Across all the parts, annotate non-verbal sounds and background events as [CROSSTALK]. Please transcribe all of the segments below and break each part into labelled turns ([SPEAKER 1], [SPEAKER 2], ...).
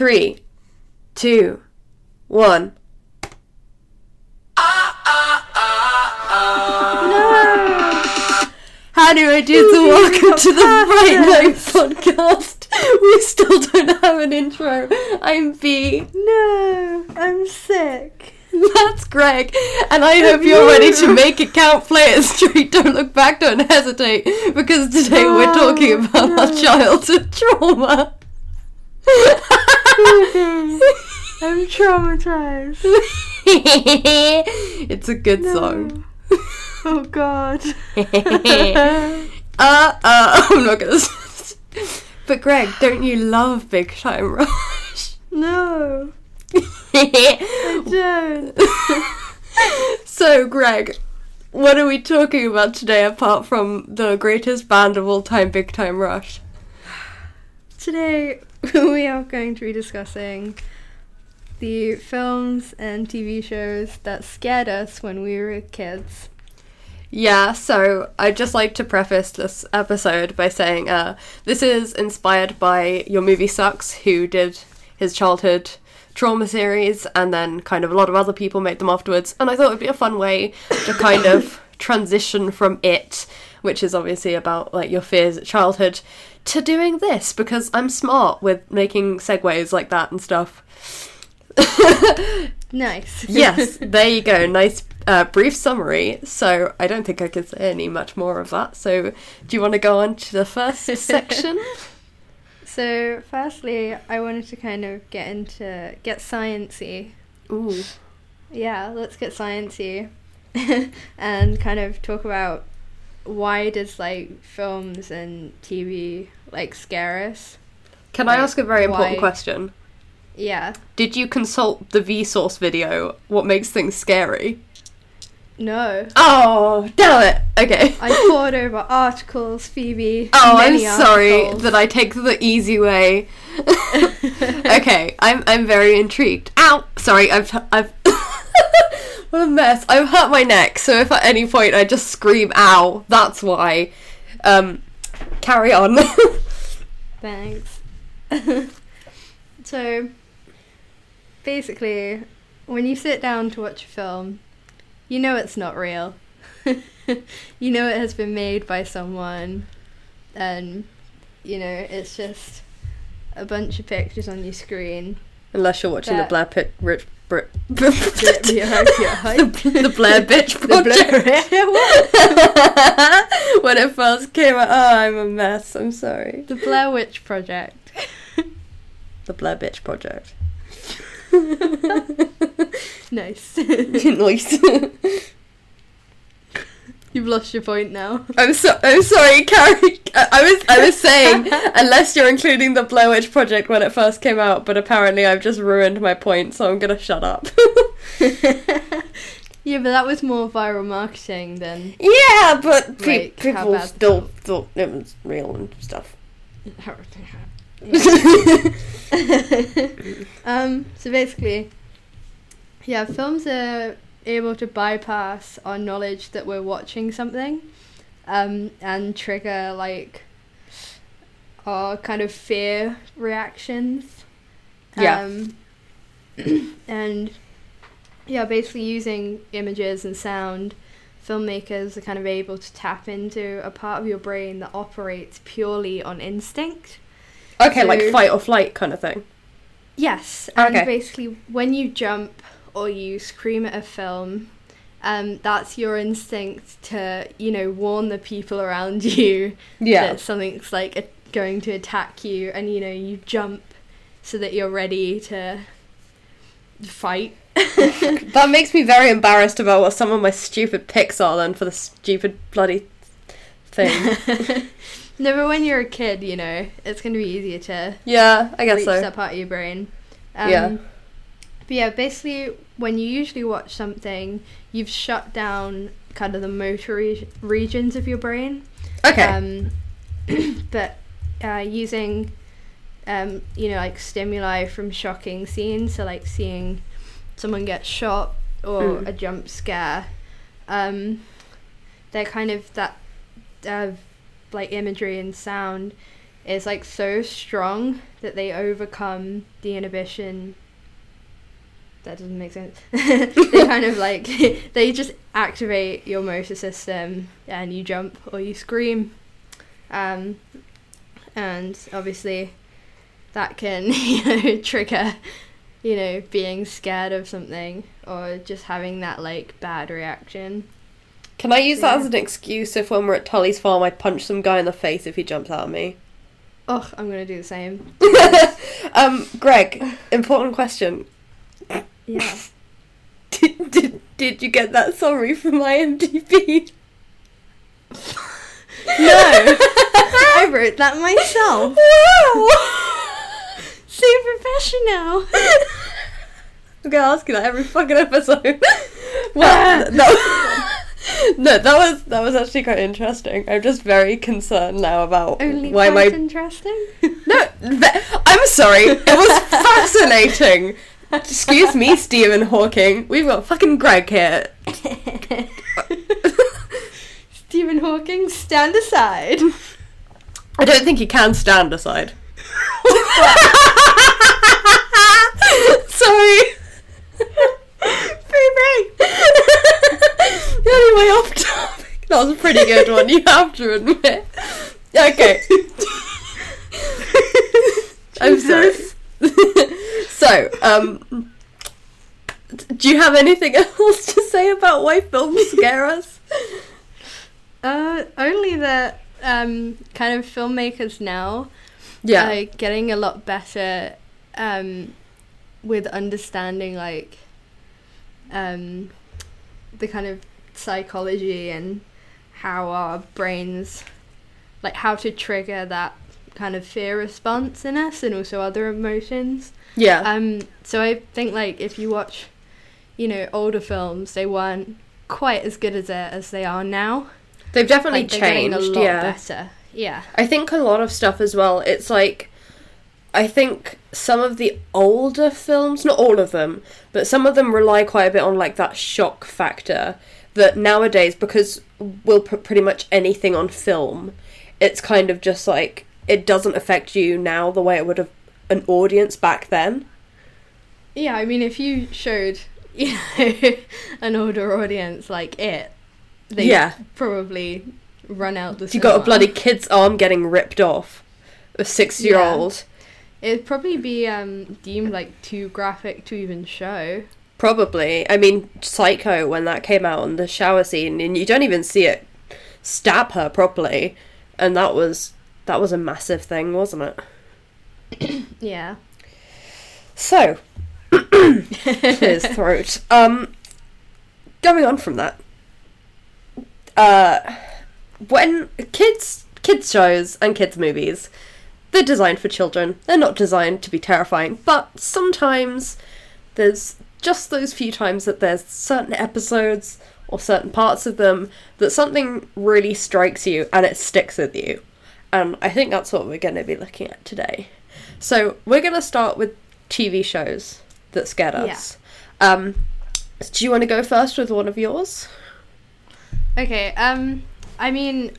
[SPEAKER 1] Three, two, one. How do I do the welcome to the Fright Night podcast? We still don't have an intro. I'm B.
[SPEAKER 2] No, I'm sick.
[SPEAKER 1] That's Greg. And I hope you're ready to make it count, play it straight, don't look back, don't hesitate. Because today we're talking
[SPEAKER 2] Oh,
[SPEAKER 1] about our childhood trauma. [LAUGHS] [LAUGHS]
[SPEAKER 2] I'm traumatized. [LAUGHS]
[SPEAKER 1] it's a good song. [LAUGHS]
[SPEAKER 2] Oh god.
[SPEAKER 1] uh, uh, I'm not gonna. but Greg, don't you love Big Time Rush?
[SPEAKER 2] No, I don't.
[SPEAKER 1] so, Greg, what are we talking about today apart from the greatest band of all time, Big Time Rush?
[SPEAKER 2] Today [LAUGHS] we are going to be discussing the films and TV shows that scared us when we were kids.
[SPEAKER 1] Yeah, so I'd just like to preface this episode by saying uh, this is inspired by Your Movie Sucks, who did his childhood trauma series, and then kind of a lot of other people made them afterwards. And I thought it would be a fun way to kind of [LAUGHS] transition from it, which is obviously about like your fears at childhood, to doing this because I'm smart with making segues like that and stuff. [LAUGHS]
[SPEAKER 2] Nice.
[SPEAKER 1] yes, [LAUGHS] there you go. Nice uh, brief summary. So I don't think I can say any much more of that. So do you want to go on to the first [LAUGHS] section?
[SPEAKER 2] so, firstly, I wanted to kind of get into get sciencey.
[SPEAKER 1] Ooh.
[SPEAKER 2] Yeah, let's get sciencey and kind of talk about why does like films and TV like scare us?
[SPEAKER 1] Can I ask a very important
[SPEAKER 2] why-
[SPEAKER 1] question?
[SPEAKER 2] Yeah.
[SPEAKER 1] Did you consult the Vsauce video? What makes things scary?
[SPEAKER 2] No.
[SPEAKER 1] Oh, damn it. Okay.
[SPEAKER 2] I [LAUGHS] poured over articles, Phoebe.
[SPEAKER 1] Oh, I'm sorry
[SPEAKER 2] articles.
[SPEAKER 1] that I take the easy way. [LAUGHS] okay, I'm I'm very intrigued. Ow! Sorry, I've I've [LAUGHS] what a mess. I've hurt my neck, so if at any point I just scream "ow," that's why. Um, carry on.
[SPEAKER 2] Thanks. [LAUGHS] so, basically, when you sit down to watch a film, you know it's not real. [LAUGHS] you know it has been made by someone, and you know it's just a bunch of pictures on your screen.
[SPEAKER 1] Unless you're watching
[SPEAKER 2] That-
[SPEAKER 1] the Blair Pitt Rich Brit. [LAUGHS]
[SPEAKER 2] The-
[SPEAKER 1] the, the Blair Bitch Project. when it first came out, oh, I'm a mess. I'm sorry.
[SPEAKER 2] The Blair Witch Project.
[SPEAKER 1] The Blair Bitch Project. [LAUGHS]
[SPEAKER 2] nice. [LAUGHS]
[SPEAKER 1] nice.
[SPEAKER 2] You've lost your point now. [LAUGHS]
[SPEAKER 1] I'm so I'm sorry, Carrie. I was I was saying unless you're including the Blair Witch Project when it first came out, but apparently I've just ruined my point, so I'm gonna shut up. [LAUGHS]
[SPEAKER 2] yeah, but that was more viral marketing than
[SPEAKER 1] yeah, but pe-
[SPEAKER 2] Like,
[SPEAKER 1] people still thought it was real and stuff. [LAUGHS]
[SPEAKER 2] um, so basically, yeah, films are able to bypass our knowledge that we're watching something, um, and trigger like our kind of fear reactions.
[SPEAKER 1] Yeah.
[SPEAKER 2] Um, [CLEARS THROAT] and yeah, basically using images and sound, filmmakers are kind of able to tap into a part of your brain that operates purely on instinct.
[SPEAKER 1] Okay, like fight or flight kind of thing.
[SPEAKER 2] Yes, and
[SPEAKER 1] Okay.
[SPEAKER 2] basically when you jump or you scream at a film, um, that's your instinct to you know warn the people around [LAUGHS] you
[SPEAKER 1] Yeah.
[SPEAKER 2] that something's like a- going to attack you, and you know you jump so that you're ready to fight. [LAUGHS]
[SPEAKER 1] That makes me very embarrassed about what some of my stupid picks are then for the stupid bloody thing. [LAUGHS]
[SPEAKER 2] no, but when you're a kid, you know it's going to be easier to
[SPEAKER 1] yeah, I guess
[SPEAKER 2] reach
[SPEAKER 1] so.
[SPEAKER 2] that part of your brain. Um,
[SPEAKER 1] Yeah.
[SPEAKER 2] But yeah, basically, when you usually watch something, you've shut down kind of the motor re- regions of your brain.
[SPEAKER 1] Okay.
[SPEAKER 2] Um, [CLEARS THROAT] but uh, using, um, you know, like stimuli from shocking scenes, so like seeing someone get shot or
[SPEAKER 1] Mm.
[SPEAKER 2] a jump scare, um, they're kind of that, uh, like imagery and sound is like so strong that they overcome the inhibition. That doesn't make sense. [LAUGHS] they kind of like [LAUGHS] they just activate your motor system and you jump or you scream. Um, and obviously that can [LAUGHS] you know trigger you know being scared of something or just having that like bad reaction
[SPEAKER 1] Can I use that as an excuse if when we're at Tully's farm I punch some guy in the face if he jumps out at me?
[SPEAKER 2] oh i'm gonna do the same
[SPEAKER 1] um, Greg, important question.
[SPEAKER 2] Yeah [LAUGHS]
[SPEAKER 1] Did, did, did you get that sorry from IMDb?
[SPEAKER 2] no [LAUGHS] i wrote that myself
[SPEAKER 1] Wow! [LAUGHS]
[SPEAKER 2] so professional
[SPEAKER 1] I'm gonna ask you that every fucking episode. well, no, no, that was that was actually quite interesting. I'm just very concerned now about
[SPEAKER 2] only
[SPEAKER 1] why my
[SPEAKER 2] interesting
[SPEAKER 1] no. I'm sorry, it was fascinating. Excuse me, [LAUGHS] Stephen Hawking. We've got fucking Greg here.
[SPEAKER 2] stephen hawking stand aside
[SPEAKER 1] I don't think he can stand aside. [LAUGHS] Sorry. Free break. anyway, off topic. That was a pretty good one, you have to admit. Okay. [LAUGHS] I'm sorry. So, um, do you have anything [LAUGHS] else to say about why films scare us?
[SPEAKER 2] uh only that um kind of filmmakers now
[SPEAKER 1] Yeah.
[SPEAKER 2] like getting a lot better um with understanding like um the kind of psychology and how our brains like how to trigger that kind of fear response in us and also other emotions
[SPEAKER 1] yeah.
[SPEAKER 2] um so i think like if you watch you know older films they weren't quite as good as it as they are now
[SPEAKER 1] They've definitely
[SPEAKER 2] like
[SPEAKER 1] changed.
[SPEAKER 2] a lot
[SPEAKER 1] yeah.
[SPEAKER 2] better yeah
[SPEAKER 1] I think a lot of stuff as well. It's like I think some of the older films, not all of them, but some of them rely quite a bit on like that shock factor that nowadays because we'll put pretty much anything on film, it's kind of just like it doesn't affect you now the way it would have an audience back then.
[SPEAKER 2] Yeah, I mean, if you showed you know [LAUGHS] an older audience like it, they
[SPEAKER 1] Yeah.
[SPEAKER 2] probably run out the.
[SPEAKER 1] You got a bloody kid's arm getting ripped off. A six year old.
[SPEAKER 2] It'd probably be um, deemed like too graphic to even show.
[SPEAKER 1] Probably. I mean, Psycho, when that came out on the shower scene, and you don't even see it stab her properly, and that was that was a massive thing, wasn't it? [COUGHS]
[SPEAKER 2] Yeah.
[SPEAKER 1] So, [COUGHS] his throat. Um, going on from that, uh, when kids kids shows and kids movies, they're designed for children. They're not designed to be terrifying, but sometimes there's just those few times that there's certain episodes or certain parts of them that something really strikes you and it sticks with you. And I think that's what we're going to be looking at today. So we're going to start with TV shows that scared us. Um, do you want to go first with one of yours?
[SPEAKER 2] Okay. Um. I mean,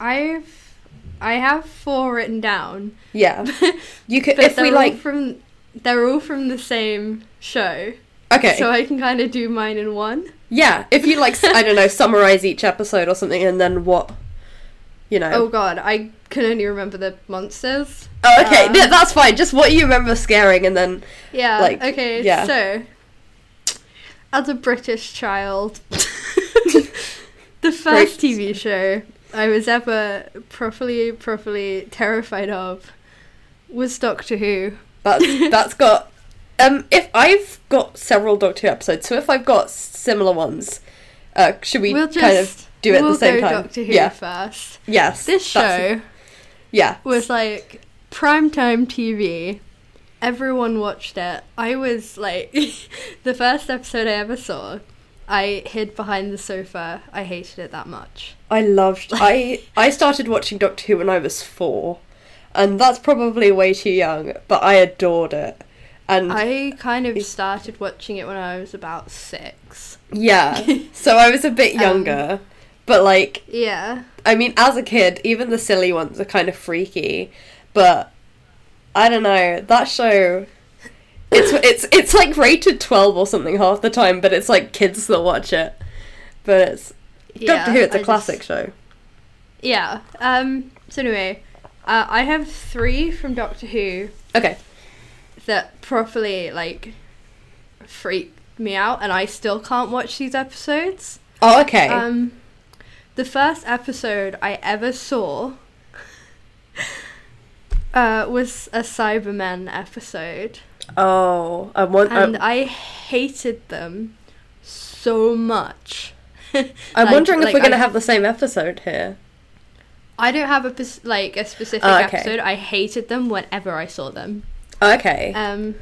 [SPEAKER 2] I've I have four written down.
[SPEAKER 1] Yeah, [LAUGHS] you could if we like.
[SPEAKER 2] from they're all from the same show.
[SPEAKER 1] Okay,
[SPEAKER 2] So I can kind of do mine in one.
[SPEAKER 1] yeah, if you like, I don't know, [LAUGHS] summarize each episode or something, and then what, you know.
[SPEAKER 2] Oh god, I can only remember the monsters.
[SPEAKER 1] Oh, okay,
[SPEAKER 2] Uh,
[SPEAKER 1] yeah, that's fine. Just what you remember scaring, and then
[SPEAKER 2] Yeah.
[SPEAKER 1] Like,
[SPEAKER 2] okay.
[SPEAKER 1] yeah.
[SPEAKER 2] So, as a British child, [LAUGHS] the first
[SPEAKER 1] Great.
[SPEAKER 2] TV show I was ever properly, properly terrified of was Doctor Who.
[SPEAKER 1] that's [LAUGHS] that's got. Um, if I've got several Doctor Who episodes, so if I've got similar ones, uh, should we
[SPEAKER 2] we'll just
[SPEAKER 1] kind of do it at
[SPEAKER 2] we'll
[SPEAKER 1] the same
[SPEAKER 2] go
[SPEAKER 1] time?
[SPEAKER 2] Doctor Who
[SPEAKER 1] Yeah.
[SPEAKER 2] first.
[SPEAKER 1] Yes.
[SPEAKER 2] This show
[SPEAKER 1] Yeah.
[SPEAKER 2] was like primetime TV. Everyone watched it. I was like, [LAUGHS] the first episode I ever saw, I hid behind the sofa. I hated it that much.
[SPEAKER 1] I loved. I I started watching Doctor Who when I was four, and that's probably way too young, but I adored it. And
[SPEAKER 2] I kind of started watching it when I was about six.
[SPEAKER 1] yeah, [LAUGHS] so I was a bit
[SPEAKER 2] Um,
[SPEAKER 1] younger, but like
[SPEAKER 2] Yeah.
[SPEAKER 1] I mean, as a kid, even the silly ones are kind of freaky. but I don't know that show. It's it's it's like rated twelve or something half the time, but it's like kids that watch it. But it's Doctor Who. It's a
[SPEAKER 2] I
[SPEAKER 1] classic
[SPEAKER 2] just-
[SPEAKER 1] show.
[SPEAKER 2] yeah. Um. So anyway, uh, I have three from Doctor Who
[SPEAKER 1] Okay.
[SPEAKER 2] that properly like freak me out, and I still can't watch these episodes.
[SPEAKER 1] Oh, okay.
[SPEAKER 2] Um, the first episode I ever saw uh, was a Cybermen episode,
[SPEAKER 1] oh, I want.
[SPEAKER 2] and I hated them so much. [LAUGHS]
[SPEAKER 1] I'm wondering if
[SPEAKER 2] like,
[SPEAKER 1] we're gonna
[SPEAKER 2] I-
[SPEAKER 1] have the same episode here.
[SPEAKER 2] I don't have a like a specific
[SPEAKER 1] Oh, okay.
[SPEAKER 2] episode. I hated them whenever I saw them.
[SPEAKER 1] Oh, okay.
[SPEAKER 2] Um,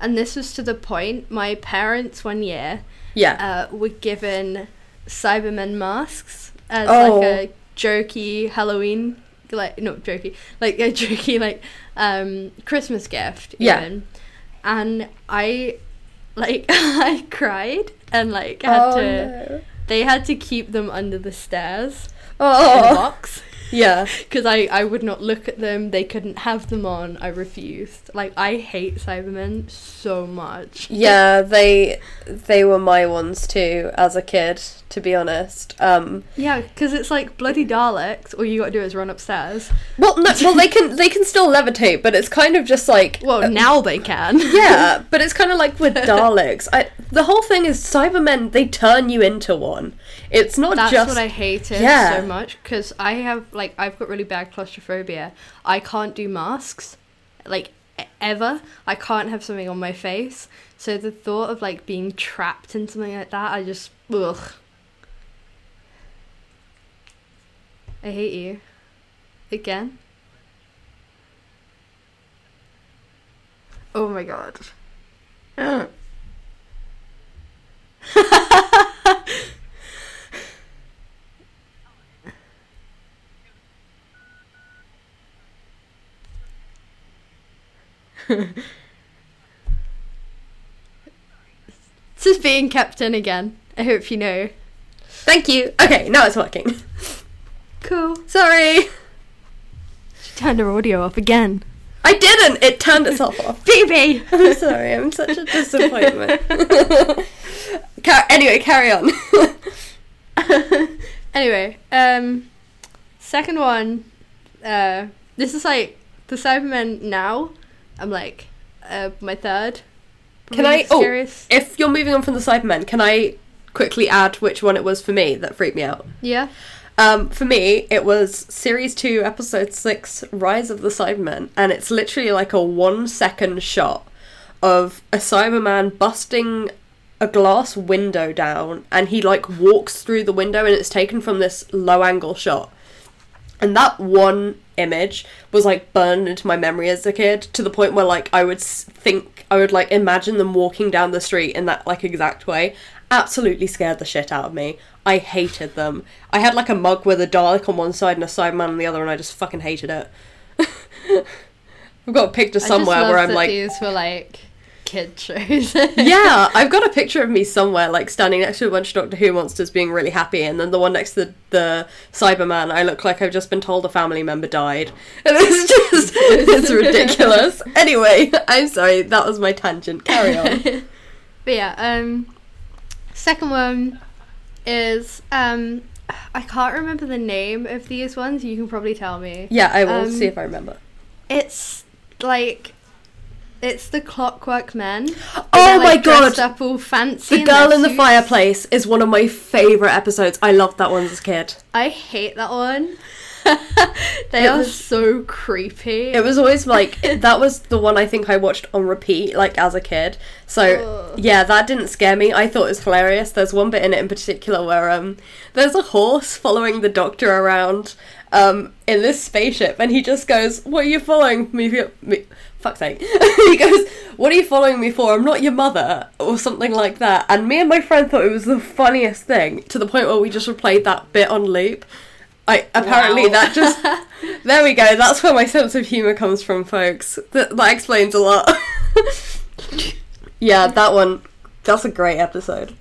[SPEAKER 2] and this was to the point my parents one year
[SPEAKER 1] yeah.
[SPEAKER 2] uh, were given Cybermen masks as
[SPEAKER 1] Oh.
[SPEAKER 2] like a jokey Halloween, like not jokey, like a [LAUGHS] jokey like um Christmas gift.
[SPEAKER 1] Yeah.
[SPEAKER 2] even. and I like [LAUGHS] I cried and like had
[SPEAKER 1] oh
[SPEAKER 2] to.
[SPEAKER 1] no.
[SPEAKER 2] They had to keep them under the stairs in a
[SPEAKER 1] Oh.
[SPEAKER 2] box [LAUGHS]
[SPEAKER 1] Yeah. [LAUGHS]
[SPEAKER 2] because I I would not look at them. They couldn't have them on. I refused. Like I hate Cybermen so much.
[SPEAKER 1] Yeah, they they were my ones too as a kid, to be honest. Um
[SPEAKER 2] Yeah, because it's like bloody Daleks. All you got to do is run upstairs.
[SPEAKER 1] well no, well they can they can still levitate, but it's kind of just like
[SPEAKER 2] Well,
[SPEAKER 1] uh,
[SPEAKER 2] now they can. [LAUGHS]
[SPEAKER 1] yeah, [LAUGHS] but it's kind of like with Daleks. I the whole thing is Cybermen they turn you into one. It's not
[SPEAKER 2] That's
[SPEAKER 1] just That's
[SPEAKER 2] what I hated
[SPEAKER 1] Yeah.
[SPEAKER 2] so much because I have like I've got really bad claustrophobia. I can't do masks, like ever. I can't have something on my face. So the thought of like being trapped in something like that, I just ugh. I hate you. Again. Oh my god. [LAUGHS] [LAUGHS] [LAUGHS] This is being kept in again. I hope you know.
[SPEAKER 1] Thank you. Okay, now it's working.
[SPEAKER 2] Cool.
[SPEAKER 1] Sorry.
[SPEAKER 2] She turned her audio off again.
[SPEAKER 1] I didn't. It turned itself off. [LAUGHS]
[SPEAKER 2] Baby!
[SPEAKER 1] I'm sorry. I'm such a [LAUGHS] disappointment. Car- anyway, carry on.
[SPEAKER 2] anyway, um, second one, uh, this is like the Cybermen now. I'm like, uh, my third.
[SPEAKER 1] Can I- oh.
[SPEAKER 2] Scariest.
[SPEAKER 1] if you're moving on from the Cybermen, can I quickly add which one it was for me that freaked me out?
[SPEAKER 2] Yeah.
[SPEAKER 1] Um, for me, it was series two, episode six, Rise of the Cybermen, and it's literally like a one second shot of a Cyberman busting a glass window down, and he like walks through the window, and it's taken from this low angle shot. And that one image was like burned into my memory as a kid to the point where like I would think I would like imagine them walking down the street in that like exact way. Absolutely scared the shit out of me. I hated them. I had like a mug with a Dalek on one side and a Cyberman on the other, and I just fucking hated it. [LAUGHS] I've got a picture somewhere where I'm like,
[SPEAKER 2] these were like kid shows. [LAUGHS]
[SPEAKER 1] yeah, I've got a picture of me somewhere, like standing next to a bunch of Doctor Who monsters being really happy, and then the one next to the, the Cyberman, I look like I've just been told a family member died. [LAUGHS] And it's just, it's ridiculous. [LAUGHS] Anyway, I'm sorry, that was my tangent. Carry on.
[SPEAKER 2] But yeah, um, second one is um, I can't remember the name of these ones. You can probably tell me.
[SPEAKER 1] Yeah, I will
[SPEAKER 2] Um,
[SPEAKER 1] see if I remember.
[SPEAKER 2] It's like it's the Clockwork Men.
[SPEAKER 1] Oh
[SPEAKER 2] They're,
[SPEAKER 1] my
[SPEAKER 2] like,
[SPEAKER 1] god!
[SPEAKER 2] Up all fancy.
[SPEAKER 1] The Girl in the. Fireplace is one of my favourite episodes. I loved that one as a kid.
[SPEAKER 2] I hate that one. [LAUGHS] they
[SPEAKER 1] It
[SPEAKER 2] are
[SPEAKER 1] was-
[SPEAKER 2] so creepy.
[SPEAKER 1] It was always like [LAUGHS] that was the one I think I watched on repeat, like as a kid. So yeah, that didn't scare me. I thought it was hilarious. There's one bit in it in particular where um there's a horse following the doctor around um in this spaceship, and he just goes, "What are you following me? Me fuck's sake!" [LAUGHS] he goes, "What are you following me for? I'm not your mother," or something like that. And me and my friend thought it was the funniest thing to the point where we just replayed that bit on loop. I apparently
[SPEAKER 2] Wow.
[SPEAKER 1] that just [LAUGHS] there we go. That's where my sense of humor comes from, folks. That that explains a lot. [LAUGHS] yeah, that one. That's a great episode.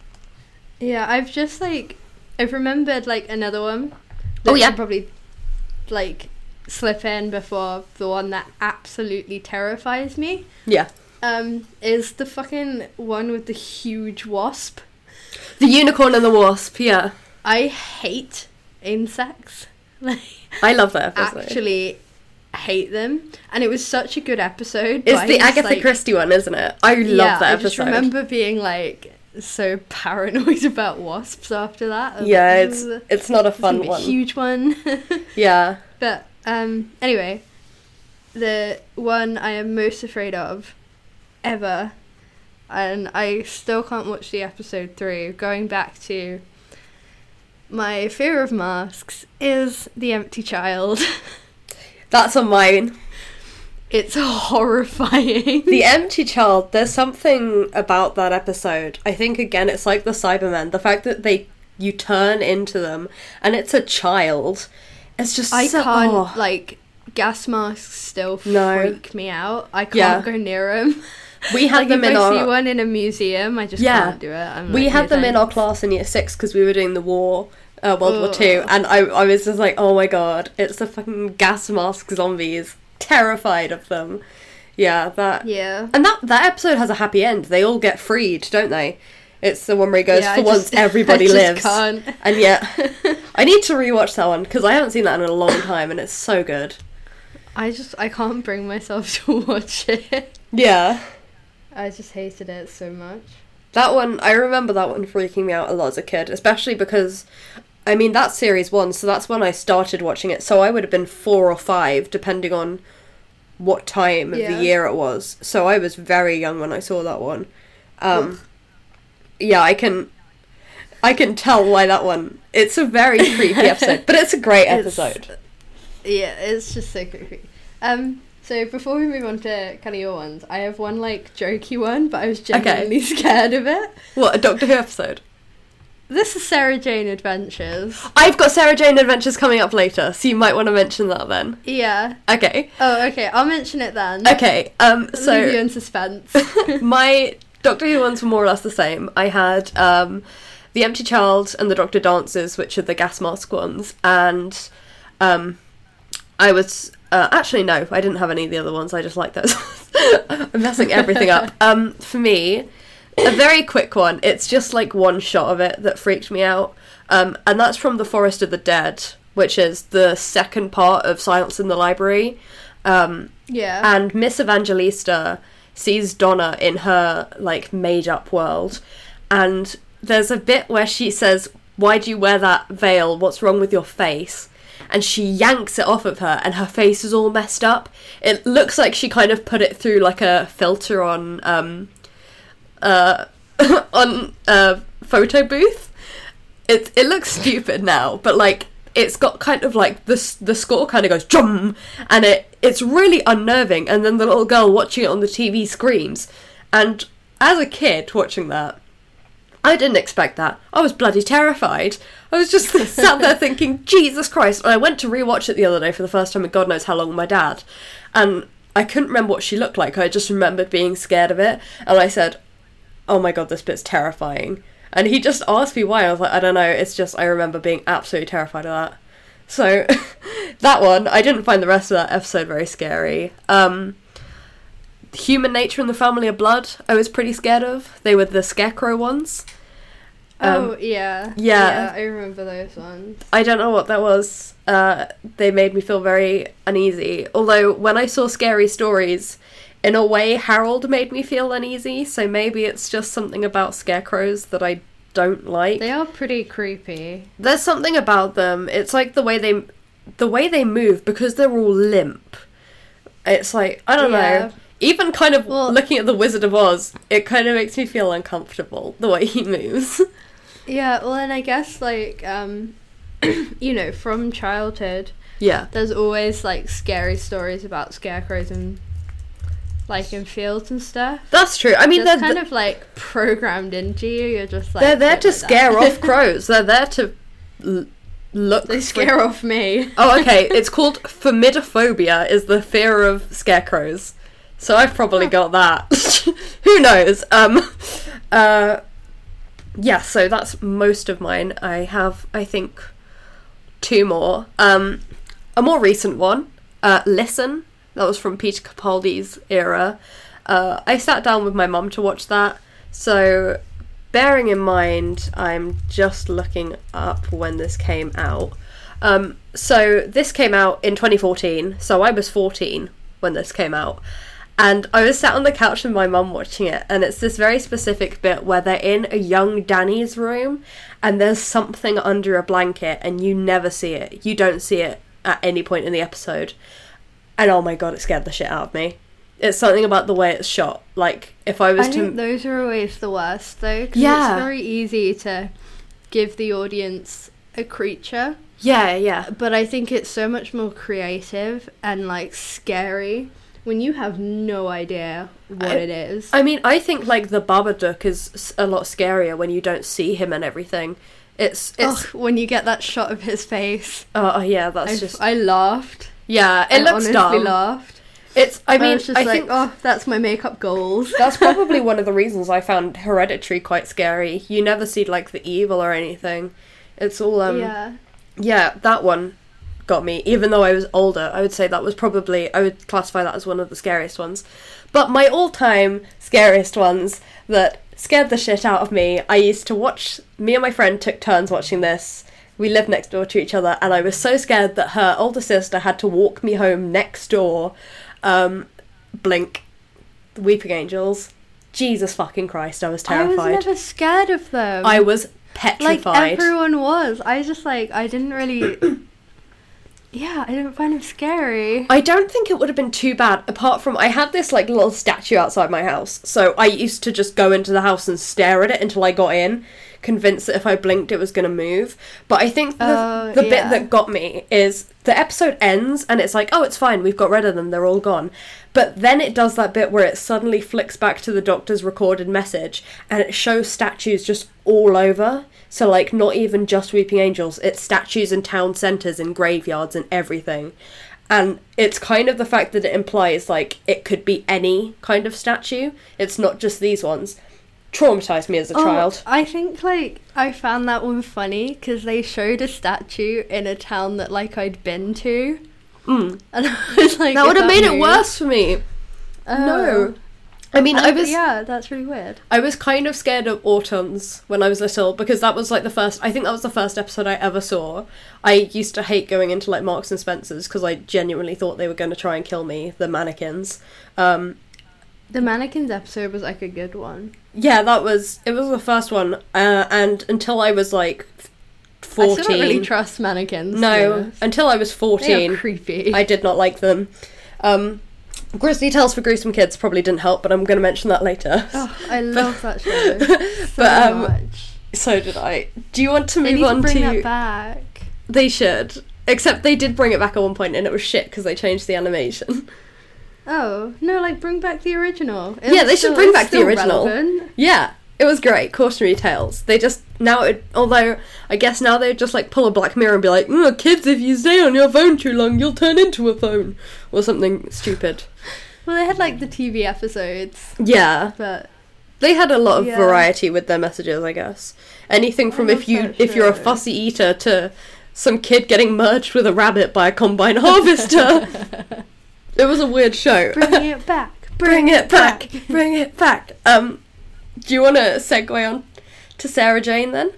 [SPEAKER 2] Yeah, I've just like I've remembered like another one.
[SPEAKER 1] Oh, yeah.
[SPEAKER 2] probably like slip in before the one that absolutely terrifies me.
[SPEAKER 1] Yeah.
[SPEAKER 2] Um, is the fucking one with the huge wasp.
[SPEAKER 1] The unicorn and the wasp, yeah.
[SPEAKER 2] I hate insects. Like,
[SPEAKER 1] I love that [LAUGHS] episode.
[SPEAKER 2] actually hate them, and it was such a good episode.
[SPEAKER 1] it's the Agatha
[SPEAKER 2] like-
[SPEAKER 1] Christie one, isn't it? I love
[SPEAKER 2] yeah,
[SPEAKER 1] that episode.
[SPEAKER 2] I just remember being like so paranoid [LAUGHS] about wasps after that.
[SPEAKER 1] Yeah,
[SPEAKER 2] like,
[SPEAKER 1] it's it's not a
[SPEAKER 2] this is gonna
[SPEAKER 1] fun
[SPEAKER 2] a
[SPEAKER 1] one.
[SPEAKER 2] huge one. [LAUGHS]
[SPEAKER 1] Yeah.
[SPEAKER 2] but um, anyway, the one I am most afraid of ever, and I still can't watch the episode through. Going back to my fear of masks is the empty child. [LAUGHS]
[SPEAKER 1] That's on mine.
[SPEAKER 2] it's [LAUGHS] horrifying.
[SPEAKER 1] The Empty Child, there's something about that episode. I think again it's like the Cybermen. The fact that they you turn into them and it's a child. It's just
[SPEAKER 2] I
[SPEAKER 1] so,
[SPEAKER 2] can't
[SPEAKER 1] oh.
[SPEAKER 2] like gas masks still
[SPEAKER 1] No.
[SPEAKER 2] freak me out. I can't
[SPEAKER 1] Yeah.
[SPEAKER 2] go near them.
[SPEAKER 1] we had
[SPEAKER 2] like
[SPEAKER 1] them
[SPEAKER 2] if
[SPEAKER 1] in
[SPEAKER 2] I see one in a museum, I just
[SPEAKER 1] Yeah.
[SPEAKER 2] can't do it. I'm
[SPEAKER 1] we
[SPEAKER 2] like,
[SPEAKER 1] had
[SPEAKER 2] "No
[SPEAKER 1] them in our class in year 6 because we were doing the war uh, World War Two, and I, I was just like, oh my god, it's the fucking gas mask zombies. Terrified of them. Yeah, that.
[SPEAKER 2] Yeah.
[SPEAKER 1] And that that episode has a happy end. They all get freed, don't they? It's the one where he goes,
[SPEAKER 2] Yeah,
[SPEAKER 1] for once [LAUGHS]
[SPEAKER 2] just-
[SPEAKER 1] everybody lives.
[SPEAKER 2] Can't.
[SPEAKER 1] And yet, [LAUGHS] I need to rewatch that one because I haven't seen that in a long time, and it's so good.
[SPEAKER 2] I just I can't bring myself [LAUGHS] to watch it.
[SPEAKER 1] Yeah,
[SPEAKER 2] I just hated it so much.
[SPEAKER 1] that one. I remember that one freaking me out a lot as a kid, especially because, I mean, that's series one, so that's when I started watching it. So I would have been four or five, depending on what time of
[SPEAKER 2] Yeah.
[SPEAKER 1] the year it was. So I was very young when I saw that one. Um, yeah, I can. I can tell why that one. It's a very creepy episode, but it's a great
[SPEAKER 2] It's-
[SPEAKER 1] episode.
[SPEAKER 2] Yeah, it's just so creepy. Um, so before we move on to kind of your ones, I have one like jokey one, but I was genuinely [LAUGHS] scared of it.
[SPEAKER 1] What a Doctor Who episode?
[SPEAKER 2] This is Sarah Jane Adventures.
[SPEAKER 1] I've got Sarah Jane Adventures coming up later, so you might want to mention that then.
[SPEAKER 2] Yeah.
[SPEAKER 1] Okay.
[SPEAKER 2] Oh, okay. I'll mention it then.
[SPEAKER 1] Okay. Um.
[SPEAKER 2] So Leave you in suspense. [LAUGHS]
[SPEAKER 1] my Doctor Who ones were more or less the same. I had um, the Empty Child and the Doctor Dances, which are the gas mask ones, and um, I was uh, actually no, I didn't have any of the other ones. I just like those. [LAUGHS] I'm messing everything up. [LAUGHS] Um, for me, a very quick one. It's just like one shot of it that freaked me out, um, and that's from the Forest of the Dead, which is the second part of Silence in the Library. Um,
[SPEAKER 2] yeah.
[SPEAKER 1] and Miss Evangelista sees Donna in her like made up world and there's a bit where she says why do you wear that veil? What's wrong with your face? And she yanks it off of her and her face is all messed up. It looks like she kind of put it through like a filter on um uh [LAUGHS] on a photo booth. It it looks stupid now, but like it's got kind of like the the score kind of goes jum, and it it's really unnerving. And then the little girl watching it on the TV screams, and as a kid watching that, I didn't expect that. I was bloody terrified. I was just [LAUGHS] sat there thinking, Jesus Christ! And I went to rewatch it the other day for the first time in God knows how long with my dad, and I couldn't remember what she looked like. I just remembered being scared of it, and I said, oh my god, this bit's terrifying. And he just asked me why. I was like, I don't know. It's just I remember being absolutely terrified of that. So [LAUGHS] that one, I didn't find the rest of that episode very scary. Um, Human Nature and the Family of Blood, I was pretty scared of. They were the scarecrow ones. Um,
[SPEAKER 2] oh yeah.
[SPEAKER 1] yeah.
[SPEAKER 2] I remember those ones.
[SPEAKER 1] I don't know what that was. Uh, they made me feel very uneasy. Although when I saw scary stories, in a way, Harold made me feel uneasy. So maybe it's just something about scarecrows that I don't like.
[SPEAKER 2] They are pretty creepy.
[SPEAKER 1] There's something about them. It's like the way they, the way they move because they're all limp. It's like I don't
[SPEAKER 2] Yeah.
[SPEAKER 1] know. Even kind of
[SPEAKER 2] Well-
[SPEAKER 1] looking at the Wizard of Oz, it kind of makes me feel uncomfortable the way he moves. [LAUGHS]
[SPEAKER 2] Yeah, well, and I guess like um, [CLEARS THROAT] you know, from childhood,
[SPEAKER 1] yeah.
[SPEAKER 2] there's always like scary stories about scarecrows and like in fields and stuff.
[SPEAKER 1] That's true. I mean, they're
[SPEAKER 2] kind of like programmed into you. You're just like
[SPEAKER 1] they're there to
[SPEAKER 2] like
[SPEAKER 1] scare off [LAUGHS] crows. They're there to l- look.
[SPEAKER 2] they
[SPEAKER 1] for-
[SPEAKER 2] scare off me.
[SPEAKER 1] Oh, okay. [LAUGHS] It's called formidophobia. Is the fear of scarecrows. So I've probably got that. [LAUGHS] Who knows? Um. Uh. Yeah. So that's most of mine. I have, I think, two more. Um, a more recent one. Uh, Listen, that was from Peter Capaldi's era. Uh, I sat down with my mum to watch that. So, bearing in mind, I'm just looking up when this came out. Um, so, this came out in 2014. So, I was 14 when this came out. And I was sat on the couch with my mum watching it, and it's this very specific bit where they're in a young Danny's room, and there's something under a blanket, and you never see it. You don't see it at any point in the episode. And oh my god, it scared the shit out of me. It's something about the way it's shot. Like, if I was
[SPEAKER 2] I
[SPEAKER 1] to.
[SPEAKER 2] think those are always the worst though. 'cause
[SPEAKER 1] Yeah.
[SPEAKER 2] It's very easy to give the audience a creature,
[SPEAKER 1] yeah, yeah.
[SPEAKER 2] but I think it's so much more creative and like scary when you have no idea what
[SPEAKER 1] I-
[SPEAKER 2] it is.
[SPEAKER 1] I mean, I think, like, the Babadook is a lot scarier when you don't see him and everything. It's. it's
[SPEAKER 2] Ugh, when you get that shot of his face,
[SPEAKER 1] oh, oh yeah, that's
[SPEAKER 2] I,
[SPEAKER 1] just.
[SPEAKER 2] I laughed.
[SPEAKER 1] Yeah, it
[SPEAKER 2] I
[SPEAKER 1] looks
[SPEAKER 2] honestly
[SPEAKER 1] dumb.
[SPEAKER 2] laughed.
[SPEAKER 1] It's. I mean,
[SPEAKER 2] was just
[SPEAKER 1] I
[SPEAKER 2] like,
[SPEAKER 1] think.
[SPEAKER 2] oh, that's my makeup goals. [LAUGHS]
[SPEAKER 1] That's probably [LAUGHS] one of the reasons I found Hereditary quite scary. You never see like the evil or anything. It's all um yeah,
[SPEAKER 2] yeah.
[SPEAKER 1] that one got me. Even though I was older, I would say that was probably I would classify that as one of the scariest ones. But my all-time scariest ones that scared the shit out of me, I used to watch me and my friend took turns watching this. We lived next door to each other and I was so scared that her older sister had to walk me home next door. Um Blink the Weeping Angels. Jesus fucking Christ, I was terrified.
[SPEAKER 2] I was never scared of them.
[SPEAKER 1] I was petrified.
[SPEAKER 2] like everyone was. I was just like I didn't really. [CLEARS THROAT] yeah, I didn't find them scary.
[SPEAKER 1] I don't think it would have been too bad, apart from I had this like little statue outside my house, so I used to just go into the house and stare at it until I got in, convinced that if I blinked it was gonna move. But I think the,
[SPEAKER 2] Oh,
[SPEAKER 1] the bit that got me is the episode ends and it's like, oh, it's fine, we've got rid of them, they're all gone. But then it does that bit where it suddenly flicks back to the doctor's recorded message and it shows statues just all over. So, like, not even just Weeping Angels, it's statues in town centres and graveyards and everything. And it's kind of the fact that it implies, like, it could be any kind of statue. It's not just these ones. Traumatized me as a
[SPEAKER 2] Oh,
[SPEAKER 1] child.
[SPEAKER 2] I think like I found that one funny because they showed a statue in a town that like I'd been to,
[SPEAKER 1] Mm.
[SPEAKER 2] and [LAUGHS] I was like,
[SPEAKER 1] That would have made it worse for me. No.
[SPEAKER 2] Oh.
[SPEAKER 1] I mean, I
[SPEAKER 2] I-
[SPEAKER 1] was.
[SPEAKER 2] yeah, that's really weird.
[SPEAKER 1] I was kind of scared of Autons when I was little because that was like the first. I think that was the first episode I ever saw. I used to hate going into like Marks and Spencers because I genuinely thought they were going to try and kill me, the mannequins. Um,
[SPEAKER 2] The mannequins episode was like a good one.
[SPEAKER 1] yeah, that was it. Was the first one, uh, and until I was like fourteen,
[SPEAKER 2] I still don't really trust mannequins.
[SPEAKER 1] No, until I was fourteen,
[SPEAKER 2] creepy.
[SPEAKER 1] I did not like them. Um, Grizzly Tales for Gruesome Kids probably didn't help, but I'm going to mention that later.
[SPEAKER 2] oh, I [LAUGHS] love that show [LAUGHS] so
[SPEAKER 1] But, um,
[SPEAKER 2] much.
[SPEAKER 1] So did I. Do you want to move on
[SPEAKER 2] to bring
[SPEAKER 1] to?
[SPEAKER 2] that back.
[SPEAKER 1] They should. Except they did bring it back at one point and it was shit because they changed the animation. [LAUGHS]
[SPEAKER 2] Oh no! Like bring back the original.
[SPEAKER 1] Yeah,
[SPEAKER 2] It's
[SPEAKER 1] they should
[SPEAKER 2] still-
[SPEAKER 1] bring back the original.
[SPEAKER 2] relevant.
[SPEAKER 1] yeah, it was great. Cautionary tales. They just now, it, although I guess now they just like pull a Black Mirror and be like, "Mm, "Kids, if you stay on your phone too long, you'll turn into a phone," or something stupid.
[SPEAKER 2] Well, they had like the TV episodes,
[SPEAKER 1] Yeah,
[SPEAKER 2] but
[SPEAKER 1] they had a lot of
[SPEAKER 2] Yeah.
[SPEAKER 1] variety with their messages. I guess anything from if you if you're a fussy eater to some kid getting merged with a rabbit by a combine harvester. [LAUGHS] it was a weird show. [LAUGHS] [LAUGHS]
[SPEAKER 2] bring it back.
[SPEAKER 1] Bring it back. Bring it back. Um, do you want to segue on to Sarah Jane then?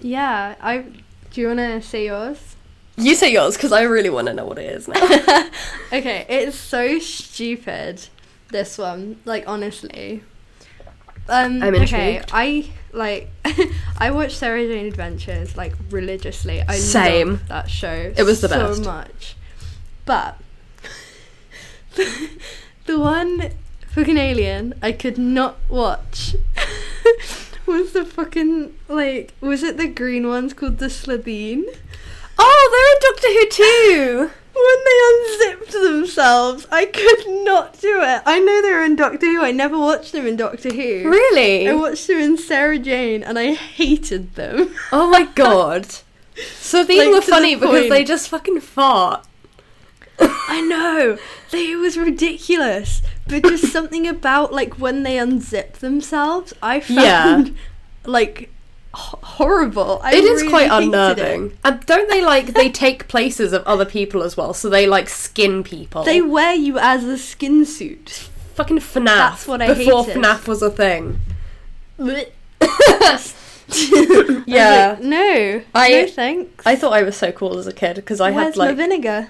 [SPEAKER 2] Yeah, I. Do you want to say yours?
[SPEAKER 1] You say yours because I really want to know what it is now. [LAUGHS]
[SPEAKER 2] Okay, it's so stupid. This one, like honestly. Um,
[SPEAKER 1] I'm intrigued. okay.
[SPEAKER 2] I like. I watch Sarah Jane Adventures like religiously. I
[SPEAKER 1] Same.
[SPEAKER 2] love that show.
[SPEAKER 1] It was the
[SPEAKER 2] so
[SPEAKER 1] best.
[SPEAKER 2] much, but [LAUGHS] the one fucking alien I could not watch [LAUGHS] was the fucking like was it the green ones called the Slitheen?
[SPEAKER 1] oh, they're in Doctor Who too. [LAUGHS]
[SPEAKER 2] When they unzipped themselves, I could not do it. I know they were in Doctor Who. I never watched them in Doctor Who.
[SPEAKER 1] Really?
[SPEAKER 2] I watched them in Sarah Jane, and I hated them.
[SPEAKER 1] oh my god. So these
[SPEAKER 2] Like,
[SPEAKER 1] were
[SPEAKER 2] to the
[SPEAKER 1] funny because they just fucking fart. [LAUGHS]
[SPEAKER 2] I know. They, it was ridiculous. But just [LAUGHS] something about like when they unzip themselves, I found
[SPEAKER 1] Yeah. [LAUGHS]
[SPEAKER 2] like h- horrible. I
[SPEAKER 1] It is
[SPEAKER 2] really
[SPEAKER 1] quite unnerving.
[SPEAKER 2] it.
[SPEAKER 1] And don't they like they take places of other people as well? So they like skin people.
[SPEAKER 2] They wear you as a skin suit.
[SPEAKER 1] fucking FNAF.
[SPEAKER 2] That's what I
[SPEAKER 1] before
[SPEAKER 2] hated.
[SPEAKER 1] FNAF was a thing. Yeah.
[SPEAKER 2] was like, no.
[SPEAKER 1] I-
[SPEAKER 2] no thanks.
[SPEAKER 1] I thought I was so cool as a kid because I
[SPEAKER 2] Where's
[SPEAKER 1] had like
[SPEAKER 2] my vinegar?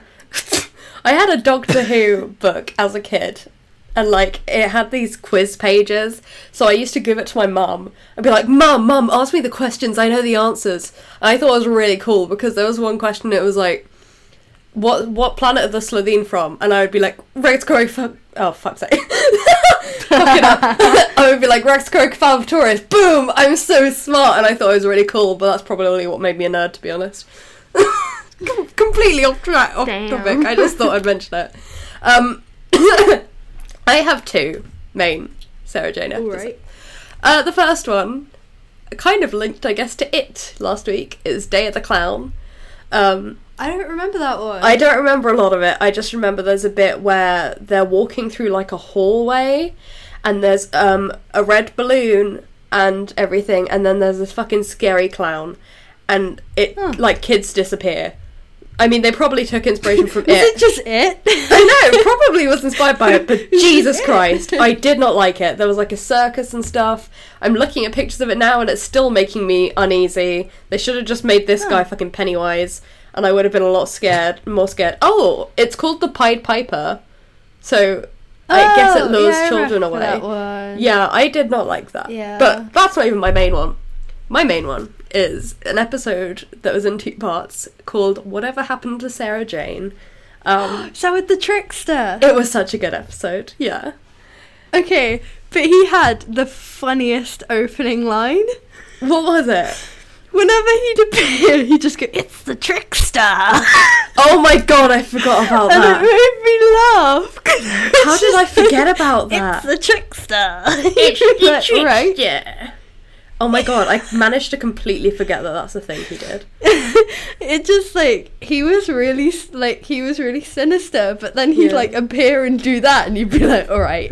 [SPEAKER 1] I had a Doctor Who book as a kid. And like it had these quiz pages, so I used to give it to my mum and be like, "Mum, mum, ask me the questions. I know the answers." And I thought it was really cool because there was one question. It was like, "What what planet are the Slitheen from?" And I would be like, "Rex Corey." Oh fuck's sake! [LAUGHS] Fuck it up. [LAUGHS] I would be like, "Rex Corey Taurus." Boom! I'm so smart, and I thought it was really cool. But that's probably what made me a nerd, to be honest. [LAUGHS] Com- completely off track, off
[SPEAKER 2] Damn.
[SPEAKER 1] topic. I just thought I'd mention it. Um, [COUGHS] I have two main Sarah Jane episodes.
[SPEAKER 2] Alright.
[SPEAKER 1] Uh, the first one, kind of linked, I guess, to it last week, is Day of the Clown. Um,
[SPEAKER 2] I don't remember that one.
[SPEAKER 1] I don't remember a lot of it. I just remember there's a bit where they're walking through like a hallway, and there's um, a red balloon and everything, and then there's this fucking scary clown, and it
[SPEAKER 2] Huh.
[SPEAKER 1] like kids disappear. I mean, they probably took inspiration from
[SPEAKER 2] Was
[SPEAKER 1] it.
[SPEAKER 2] it just it? [LAUGHS]
[SPEAKER 1] I know, probably was inspired by it, but [LAUGHS] Jesus? Christ, I did not like it. There was like a circus and stuff. I'm looking at pictures of it now and it's still making me uneasy. They should have just made this
[SPEAKER 2] Huh.
[SPEAKER 1] guy fucking Pennywise and I would have been a lot scared, more scared. Oh, it's called the Pied Piper. So I guess it
[SPEAKER 2] Oh,
[SPEAKER 1] lures
[SPEAKER 2] yeah,
[SPEAKER 1] children away. Yeah, I did not like that.
[SPEAKER 2] Yeah.
[SPEAKER 1] But that's not even my main one. My main one is an episode that was in two parts called Whatever Happened to Sarah Jane. Um, [GASPS]
[SPEAKER 2] So with the trickster.
[SPEAKER 1] it was such a good episode. Yeah.
[SPEAKER 2] Okay, but he had the funniest opening line.
[SPEAKER 1] What was it?
[SPEAKER 2] Whenever he'd appear, he'd just go, "It's the trickster," [LAUGHS]
[SPEAKER 1] Oh my god, I forgot about
[SPEAKER 2] it
[SPEAKER 1] that.
[SPEAKER 2] made me laugh. it [LAUGHS]
[SPEAKER 1] How did I forget about [LAUGHS]
[SPEAKER 2] It's
[SPEAKER 1] that?
[SPEAKER 2] the trickster. Like, right?
[SPEAKER 1] Yeah. Oh my god, I managed to completely forget that that's the thing he did. [LAUGHS]
[SPEAKER 2] it just like he was really like he was really sinister, but then he'd
[SPEAKER 1] Yeah.
[SPEAKER 2] like appear and do that, and you'd be like, "All right,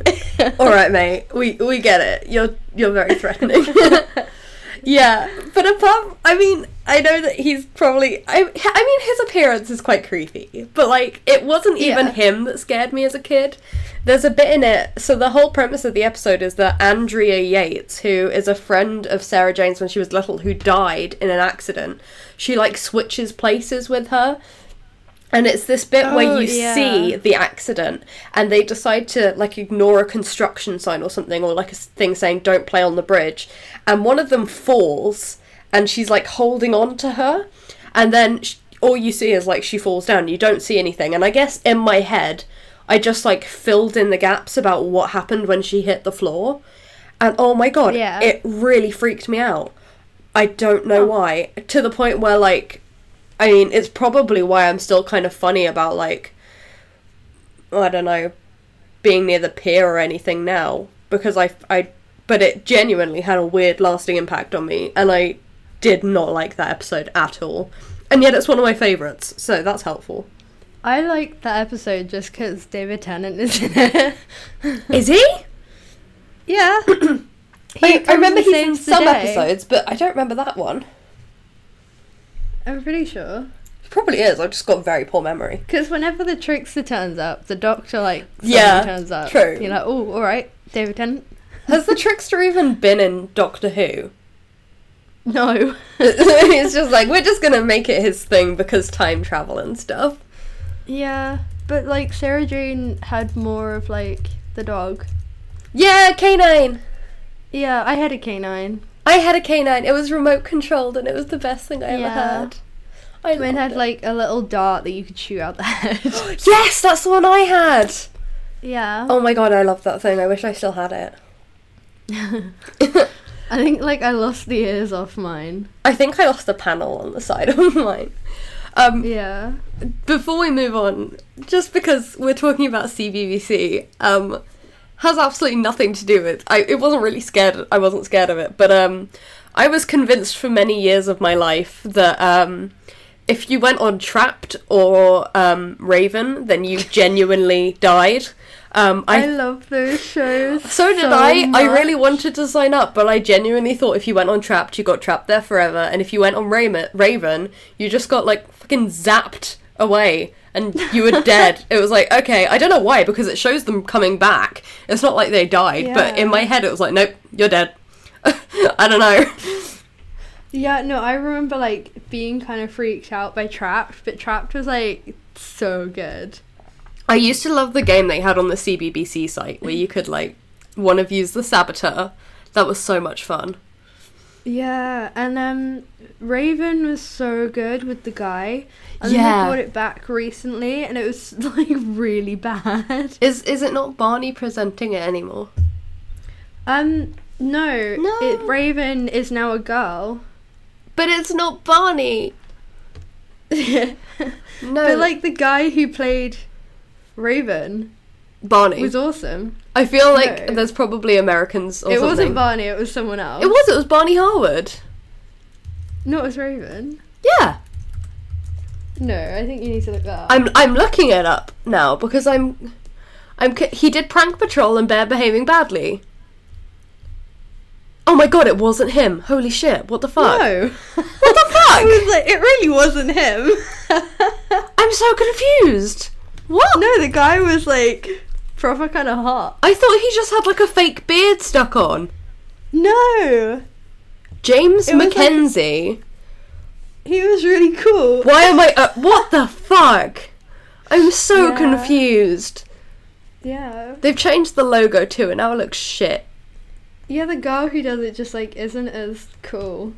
[SPEAKER 1] All right, [LAUGHS] mate. We we get it. You're you're very threatening. [LAUGHS] yeah, but apart, I mean, I know that he's probably. I I mean, his appearance is quite creepy, but like, it wasn't even
[SPEAKER 2] Yeah.
[SPEAKER 1] him that scared me as a kid. There's a bit in it. So the whole premise of the episode is that Andrea Yates, who is a friend of Sarah Jane's when she was little, who died in an accident, she like switches places with her. And it's this bit where
[SPEAKER 2] Oh,
[SPEAKER 1] you
[SPEAKER 2] yeah.
[SPEAKER 1] see the accident and they decide to like ignore a construction sign or something or like a thing saying don't play on the bridge. And one of them falls and she's like holding on to her. And then sh- all you see is like she falls down. You don't see anything. And i guess in my head i just like filled in the gaps about what happened when she hit the floor. And oh my god
[SPEAKER 2] Yeah.
[SPEAKER 1] it really freaked me out. I don't know
[SPEAKER 2] Oh.
[SPEAKER 1] why. To the point where like I mean, it's probably why I'm still kind of funny about like I don't know, being near the pier or anything now because I I but it genuinely had a weird lasting impact on me and I did not like that episode at all. And yet it's one of my favorites, so that's helpful.
[SPEAKER 2] I like that episode just because David Tennant is in it. [LAUGHS]
[SPEAKER 1] is he?
[SPEAKER 2] yeah, [COUGHS]
[SPEAKER 1] I, I remember he's in some
[SPEAKER 2] day.
[SPEAKER 1] episodes, but I don't remember that one.
[SPEAKER 2] I'm pretty sure.
[SPEAKER 1] Probably is. I've just got very poor memory.
[SPEAKER 2] Because whenever the trickster turns up, the doctor like
[SPEAKER 1] Yeah,
[SPEAKER 2] turns up.
[SPEAKER 1] true.
[SPEAKER 2] You're like, oh, all right, David Tennant. [LAUGHS]
[SPEAKER 1] Has the trickster even been in Doctor Who?
[SPEAKER 2] No. [LAUGHS] [LAUGHS]
[SPEAKER 1] it's just like we're just gonna make it his thing because time travel and stuff.
[SPEAKER 2] Yeah, but like Sarah Jane had more of like the dog.
[SPEAKER 1] Yeah, K9.
[SPEAKER 2] Yeah, I had a K9.
[SPEAKER 1] I had a K9. It was remote controlled and it was the best thing I ever
[SPEAKER 2] Yeah.
[SPEAKER 1] had. I
[SPEAKER 2] Mine
[SPEAKER 1] loved
[SPEAKER 2] had
[SPEAKER 1] it.
[SPEAKER 2] like a little dart that you could shoot out the head. [GASPS]
[SPEAKER 1] yes, that's the one I had.
[SPEAKER 2] yeah.
[SPEAKER 1] Oh my god, I love that thing. I wish I still had it. [LAUGHS]
[SPEAKER 2] I think like I lost the ears off mine.
[SPEAKER 1] I think I lost a panel on the side [LAUGHS] of mine. Um,
[SPEAKER 2] Yeah.
[SPEAKER 1] before we move on, just because we're talking about CBBC, um, has absolutely nothing to do with. I it wasn't really scared. I wasn't scared of it, but um, I was convinced for many years of my life that um, if you went on Trapped or um, Raven, then you [LAUGHS] genuinely died. Um,
[SPEAKER 2] I,
[SPEAKER 1] I
[SPEAKER 2] love those shows.
[SPEAKER 1] so did I. I really wanted to sign up, but I genuinely thought if you went on Trapped, you got trapped there forever, and if you went on Raven, Raven, you just got like fucking zapped away. And you were dead. It was like, okay, I don't know why, because it shows them coming back. It's not like they died, but in my head it was like, nope, you're dead. [LAUGHS] I don't know.
[SPEAKER 2] Yeah, no, I remember like being kind of freaked out by Trapped, but Trapped was like so good.
[SPEAKER 1] I used to love the game they had on the CBBC site where you could like one of you's the saboteur. That was so much fun.
[SPEAKER 2] Yeah, and um, Raven was so good with the guy, and
[SPEAKER 1] Yeah.
[SPEAKER 2] they brought it back recently, and it was [LAUGHS] like really bad.
[SPEAKER 1] Is is it not Barney presenting it anymore?
[SPEAKER 2] Um, no,
[SPEAKER 1] No.
[SPEAKER 2] It, Raven is now a girl.
[SPEAKER 1] But it's not Barney. [LAUGHS] No, But
[SPEAKER 2] like the guy who played Raven
[SPEAKER 1] Barney.
[SPEAKER 2] was awesome.
[SPEAKER 1] I feel like
[SPEAKER 2] No.
[SPEAKER 1] there's probably Americans or
[SPEAKER 2] it
[SPEAKER 1] something.
[SPEAKER 2] wasn't Barney, it was someone else.
[SPEAKER 1] It was. It was Barney Harwood.
[SPEAKER 2] No, it was Raven.
[SPEAKER 1] Yeah,
[SPEAKER 2] No, I think you need to look that up.
[SPEAKER 1] I'm. I'm looking it up now because I'm. I'm. He did prank patrol and bear behaving badly. Oh my god! It wasn't him. Holy shit! What the fuck?
[SPEAKER 2] No.
[SPEAKER 1] What the [LAUGHS] fuck?
[SPEAKER 2] I was like, it really wasn't him. [LAUGHS]
[SPEAKER 1] I'm so confused. What?
[SPEAKER 2] no, the guy was like proper kind of hot.
[SPEAKER 1] I thought he just had like a fake beard stuck on.
[SPEAKER 2] No,
[SPEAKER 1] James
[SPEAKER 2] It was like- he was really cool.
[SPEAKER 1] Why am I? Uh, what the fuck? I'm so
[SPEAKER 2] Yeah.
[SPEAKER 1] confused.
[SPEAKER 2] Yeah.
[SPEAKER 1] They've changed the logo too, and now it looks shit.
[SPEAKER 2] Yeah, the girl who does it just like isn't as cool.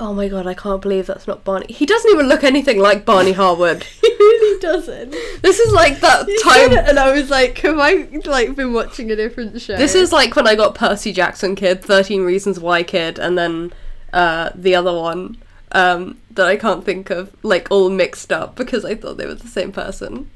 [SPEAKER 1] Oh my god, I can't believe that's not Barney. He doesn't even look anything like Barney Harwood. [LAUGHS]
[SPEAKER 2] He really doesn't.
[SPEAKER 1] This is like that
[SPEAKER 2] You
[SPEAKER 1] time.
[SPEAKER 2] and I was like, have I like been watching a different show?
[SPEAKER 1] This is like when I got Percy Jackson Kid, 13 Reasons Why Kid, and then uh, the other one um, that I can't think of, like all mixed up because I thought they were the same person.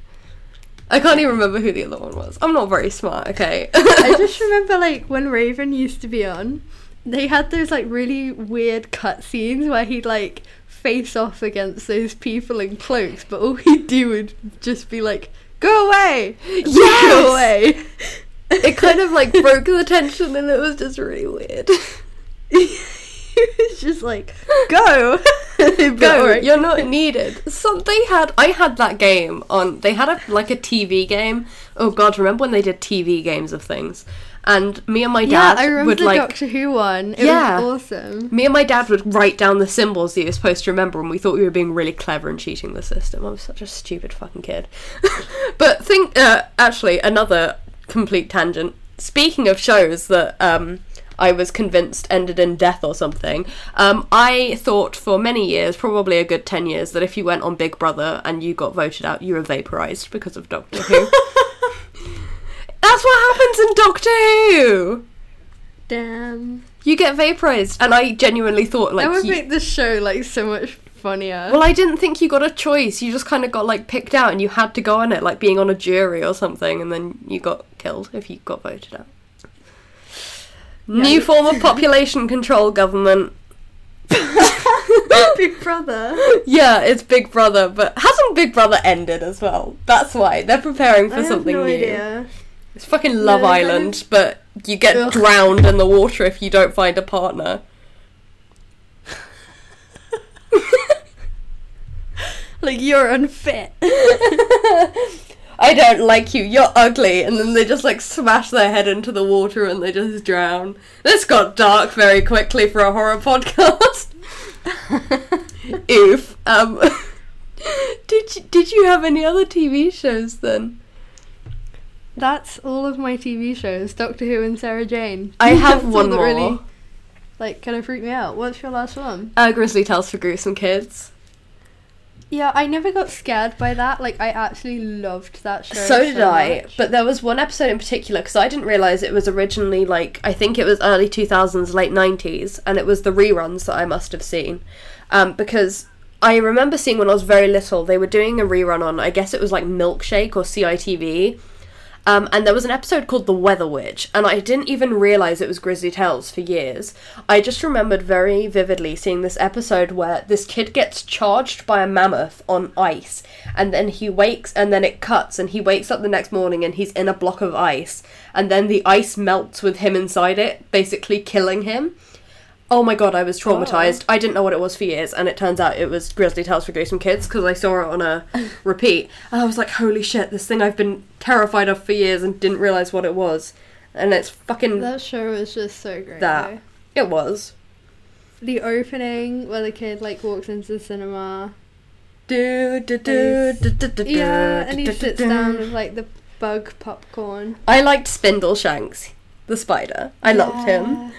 [SPEAKER 1] I can't even remember who the other one was. I'm not very smart, okay?
[SPEAKER 2] I just [LAUGHS] remember like when Raven used to be on, they had those like really weird cutscenes where he'd like face off against those people in cloaks, but all he'd do would just be like, "Go away,
[SPEAKER 1] Yes!
[SPEAKER 2] go away." [LAUGHS]
[SPEAKER 1] it kind of like broke the tension and it was just really weird. [LAUGHS]
[SPEAKER 2] he was just like, "Go, [LAUGHS]
[SPEAKER 1] Go,
[SPEAKER 2] alright.
[SPEAKER 1] you're not needed. Some they had I had that game on they had a like a TV game. Oh god, remember when they did TV games of things? And me and my
[SPEAKER 2] Yeah,
[SPEAKER 1] dad
[SPEAKER 2] I remember
[SPEAKER 1] would
[SPEAKER 2] the
[SPEAKER 1] like
[SPEAKER 2] Doctor Who one. It
[SPEAKER 1] Yeah.
[SPEAKER 2] was awesome.
[SPEAKER 1] me and my dad would write down the symbols that you were supposed to remember and we thought we were being really clever and cheating the system. I was such a stupid fucking kid. [LAUGHS] but think uh, actually another complete tangent. Speaking of shows that um I was convinced ended in death or something. Um, I thought for many years, probably a good 10 years, that if you went on Big Brother and you got voted out, you were vaporized because of Doctor Who. [LAUGHS] That's what happens in Doctor Who!
[SPEAKER 2] Damn.
[SPEAKER 1] You get vaporized. And I genuinely thought, like,
[SPEAKER 2] that would
[SPEAKER 1] you-
[SPEAKER 2] make the show like so much funnier.
[SPEAKER 1] Well, I didn't think you got a choice. You just kind of got like picked out, and you had to go on it, like being on a jury or something, and then you got killed if you got voted out. New form of population control government. [LAUGHS]
[SPEAKER 2] Big Brother.
[SPEAKER 1] Yeah, it's Big Brother, but hasn't Big Brother ended as well? That's why they're preparing for
[SPEAKER 2] I
[SPEAKER 1] something
[SPEAKER 2] no
[SPEAKER 1] new.
[SPEAKER 2] idea.
[SPEAKER 1] It's fucking Love
[SPEAKER 2] kind
[SPEAKER 1] Island, but you get
[SPEAKER 2] Ugh.
[SPEAKER 1] drowned in the water if you don't find a partner. [LAUGHS]
[SPEAKER 2] Like you're unfit. [LAUGHS]
[SPEAKER 1] I don't like you, you're ugly, and then they just like smash their head into the water and they just drown. This got dark very quickly for a horror podcast. [LAUGHS] Oof. Um, did you, did you have any other TV shows then?
[SPEAKER 2] That's all of my TV shows: Doctor Who and Sarah Jane.
[SPEAKER 1] I [LAUGHS] have one more.
[SPEAKER 2] Really, like, kind of freaked me out. What's your last one?
[SPEAKER 1] Uh, Grizzly Tales for Gruesome Kids.
[SPEAKER 2] Yeah, I never got scared by that. Like, I actually loved that show.
[SPEAKER 1] So did I,
[SPEAKER 2] much.
[SPEAKER 1] but there was one episode in particular because I didn't realize it was originally like I think it was early two thousands, late nineties, and it was the reruns that I must have seen, um, because I remember seeing when I was very little they were doing a rerun on I guess it was like Milkshake or CITV, Um, and there was an episode called The Weather Witch, and I didn't even realize it was Grizzly Tales for years. I just remembered very vividly seeing this episode where this kid gets charged by a mammoth on ice, and then he wakes, and then it cuts, and he wakes up the next morning and he's in a block of ice, and then the ice melts with him inside it, basically killing him. Oh my god, I was oh. traumatized. I didn't know what it was for years, and it turns out it was Grizzly Tales for Gruesome Kids because I saw it on a [LAUGHS] repeat, and I was like, "Holy shit! This thing I've been terrified of for years and didn't realize what it was." And it's fucking
[SPEAKER 2] That show was just so great.
[SPEAKER 1] That.
[SPEAKER 2] though.
[SPEAKER 1] it was.
[SPEAKER 2] The opening where the kid like walks into the cinema.
[SPEAKER 1] Do, do, do, do, do, do,
[SPEAKER 2] Yeah, and he sits down with like the bug popcorn.
[SPEAKER 1] I liked Spindleshanks, the spider. I loved him.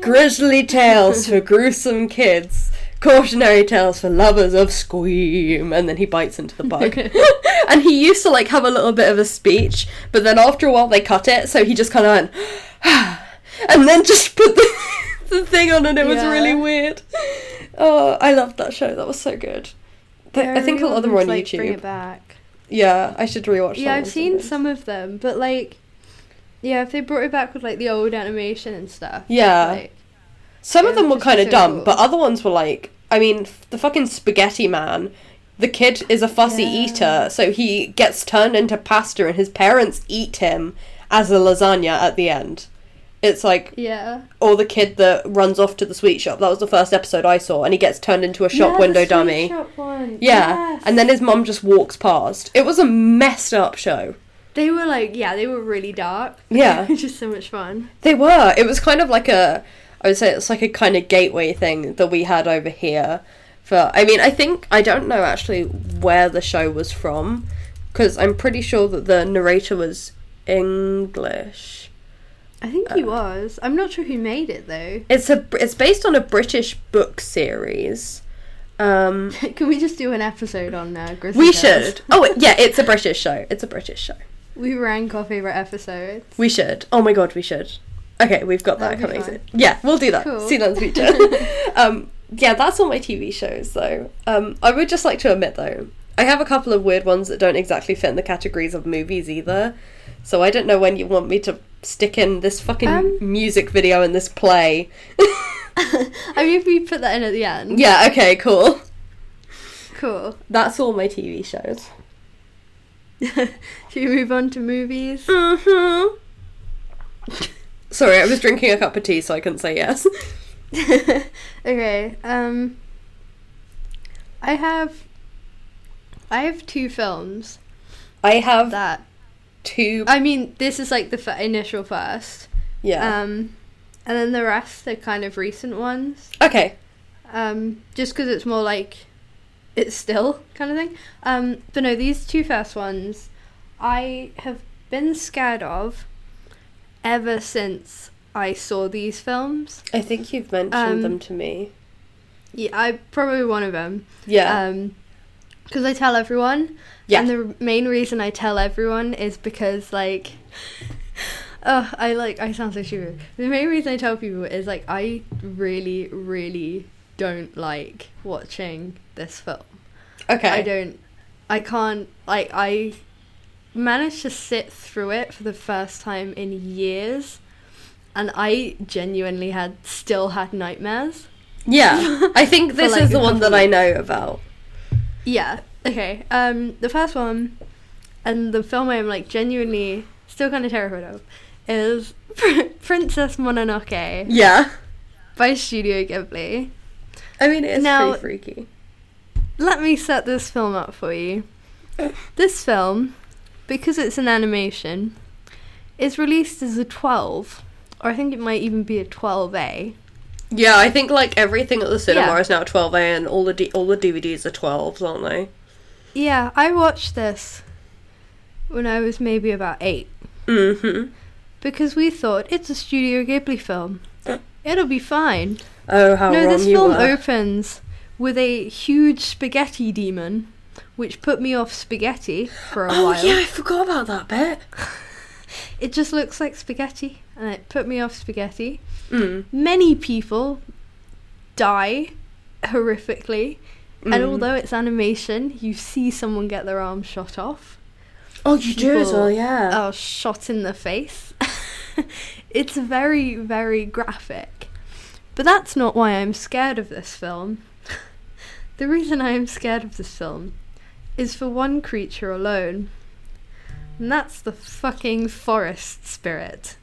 [SPEAKER 1] Grizzly tales for [LAUGHS] gruesome kids. Cautionary tales for lovers of squeam. And then he bites into the bug. [LAUGHS] [LAUGHS] and he used to like have a little bit of a speech, but then after a while they cut it, so he just kind of went, [SIGHS] and then just put the, the thing on, and it was
[SPEAKER 2] Yeah.
[SPEAKER 1] really weird. Oh, I loved that show. That was so good. I think a lot of them are on
[SPEAKER 2] Like, Bring
[SPEAKER 1] YouTube.
[SPEAKER 2] it back.
[SPEAKER 1] Yeah, I should rewatch.
[SPEAKER 2] That.
[SPEAKER 1] Yeah,
[SPEAKER 2] I've seen some of them, but like, yeah, if they brought it back with like the old animation and stuff.
[SPEAKER 1] Yeah.
[SPEAKER 2] Like,
[SPEAKER 1] Some of them were kind of
[SPEAKER 2] so
[SPEAKER 1] dumb,
[SPEAKER 2] cool.
[SPEAKER 1] but other ones were like, I mean, the fucking spaghetti man. The kid is a fussy
[SPEAKER 2] Yeah.
[SPEAKER 1] eater, so he gets turned into pasta, and his parents eat him as a lasagna at the end. It's like,
[SPEAKER 2] yeah.
[SPEAKER 1] or the kid that runs off to the sweet shop. That was the first episode I saw, and he gets turned into a shop
[SPEAKER 2] Yeah,
[SPEAKER 1] window dummy.
[SPEAKER 2] shop.
[SPEAKER 1] Yeah,
[SPEAKER 2] Yes.
[SPEAKER 1] and then his mum just walks past. It was a messed up show.
[SPEAKER 2] They were like, yeah, they were really dark.
[SPEAKER 1] Yeah. [LAUGHS]
[SPEAKER 2] just so much fun.
[SPEAKER 1] They were. It was kind of like a, I would say it's like a kind of gateway thing that we had over here. For I mean, I think I don't know actually where the show was from, because I'm pretty sure that the narrator was English.
[SPEAKER 2] I think he was. I'm not sure who made it though.
[SPEAKER 1] It's a it's based on a British book series. Um, [LAUGHS]
[SPEAKER 2] Can we just do an episode on uh, Grizzly
[SPEAKER 1] we
[SPEAKER 2] Tales?
[SPEAKER 1] should. Oh yeah, it's a British show. It's a British show.
[SPEAKER 2] We rank our favorite episodes.
[SPEAKER 1] We should. Oh my god, we should. Okay, we've got that
[SPEAKER 2] That'd be
[SPEAKER 1] coming soon. Yeah, we'll do that.
[SPEAKER 2] Cool.
[SPEAKER 1] See you in the future. [LAUGHS] um, yeah, that's all my TV shows though. Um, I would just like to admit though, I have a couple of weird ones that don't exactly fit in the categories of movies either. So I don't know when you want me to stick in this fucking
[SPEAKER 2] Um,
[SPEAKER 1] music video and this play. [LAUGHS]
[SPEAKER 2] I mean, if we put that in at the end.
[SPEAKER 1] yeah, okay, cool.
[SPEAKER 2] Cool.
[SPEAKER 1] That's all my TV shows. [LAUGHS]
[SPEAKER 2] Should we move on to movies?
[SPEAKER 1] Mm-hmm. Sorry, I was drinking a cup of tea, so I couldn't say yes. [LAUGHS]
[SPEAKER 2] okay. Um. I have. I have two films
[SPEAKER 1] I have
[SPEAKER 2] that.
[SPEAKER 1] two.
[SPEAKER 2] I mean, this is like the f- initial first.
[SPEAKER 1] yeah.
[SPEAKER 2] Um, and then the rest are kind of recent ones.
[SPEAKER 1] okay.
[SPEAKER 2] Um, just because it's more like it's still kind of thing. Um, but no, these two first ones, I have been scared of ever since I saw these films.
[SPEAKER 1] I think you've mentioned
[SPEAKER 2] Um,
[SPEAKER 1] them to me.
[SPEAKER 2] Yeah, I probably one of them.
[SPEAKER 1] Yeah.
[SPEAKER 2] Um, because I tell everyone.
[SPEAKER 1] Yeah.
[SPEAKER 2] And the main reason I tell everyone is because like. [LAUGHS] Oh, I like. I sound so stupid. The main reason I tell people is like I really, really don't like watching this film.
[SPEAKER 1] okay.
[SPEAKER 2] I don't. I can't. Like I managed to sit through it for the first time in years, and I genuinely had still had nightmares.
[SPEAKER 1] Yeah. [LAUGHS] I think this
[SPEAKER 2] like,
[SPEAKER 1] is the one that I know about.
[SPEAKER 2] Yeah. Okay. Um, the first one, and the film I'm like genuinely still kind of terrified of, is [LAUGHS] Princess Mononoke
[SPEAKER 1] Yeah.
[SPEAKER 2] by Studio Ghibli.
[SPEAKER 1] I mean, it's
[SPEAKER 2] Now-
[SPEAKER 1] pretty freaky.
[SPEAKER 2] Let me set this film up for you. This film, because it's an animation, it's released as a 12, or I think it might even be a 12A.
[SPEAKER 1] Yeah, I think like everything at the cinema
[SPEAKER 2] Yeah.
[SPEAKER 1] is now 12A and all the D- all the DVDs are 12s, aren't they?
[SPEAKER 2] Yeah, I watched this when I was maybe about 8.
[SPEAKER 1] Mm-hmm.
[SPEAKER 2] because we thought it's a Studio Ghibli film. It'll be fine.
[SPEAKER 1] Oh, how
[SPEAKER 2] no,
[SPEAKER 1] wrong
[SPEAKER 2] this
[SPEAKER 1] you
[SPEAKER 2] film
[SPEAKER 1] were.
[SPEAKER 2] opens with a huge spaghetti demon, which put me off spaghetti for a
[SPEAKER 1] oh,
[SPEAKER 2] while.
[SPEAKER 1] yeah, I forgot about that bit. [LAUGHS]
[SPEAKER 2] It just looks like spaghetti, and it put me off spaghetti.
[SPEAKER 1] Mm.
[SPEAKER 2] Many people die horrifically, and
[SPEAKER 1] Mm.
[SPEAKER 2] although it's animation, you see someone get their arm shot off.
[SPEAKER 1] Oh, you do as well, yeah.
[SPEAKER 2] are shot in the face. [LAUGHS] it's very, very graphic. But that's not why I'm scared of this film. [LAUGHS] the reason I am scared of this film is for one creature alone. And that's the fucking forest spirit.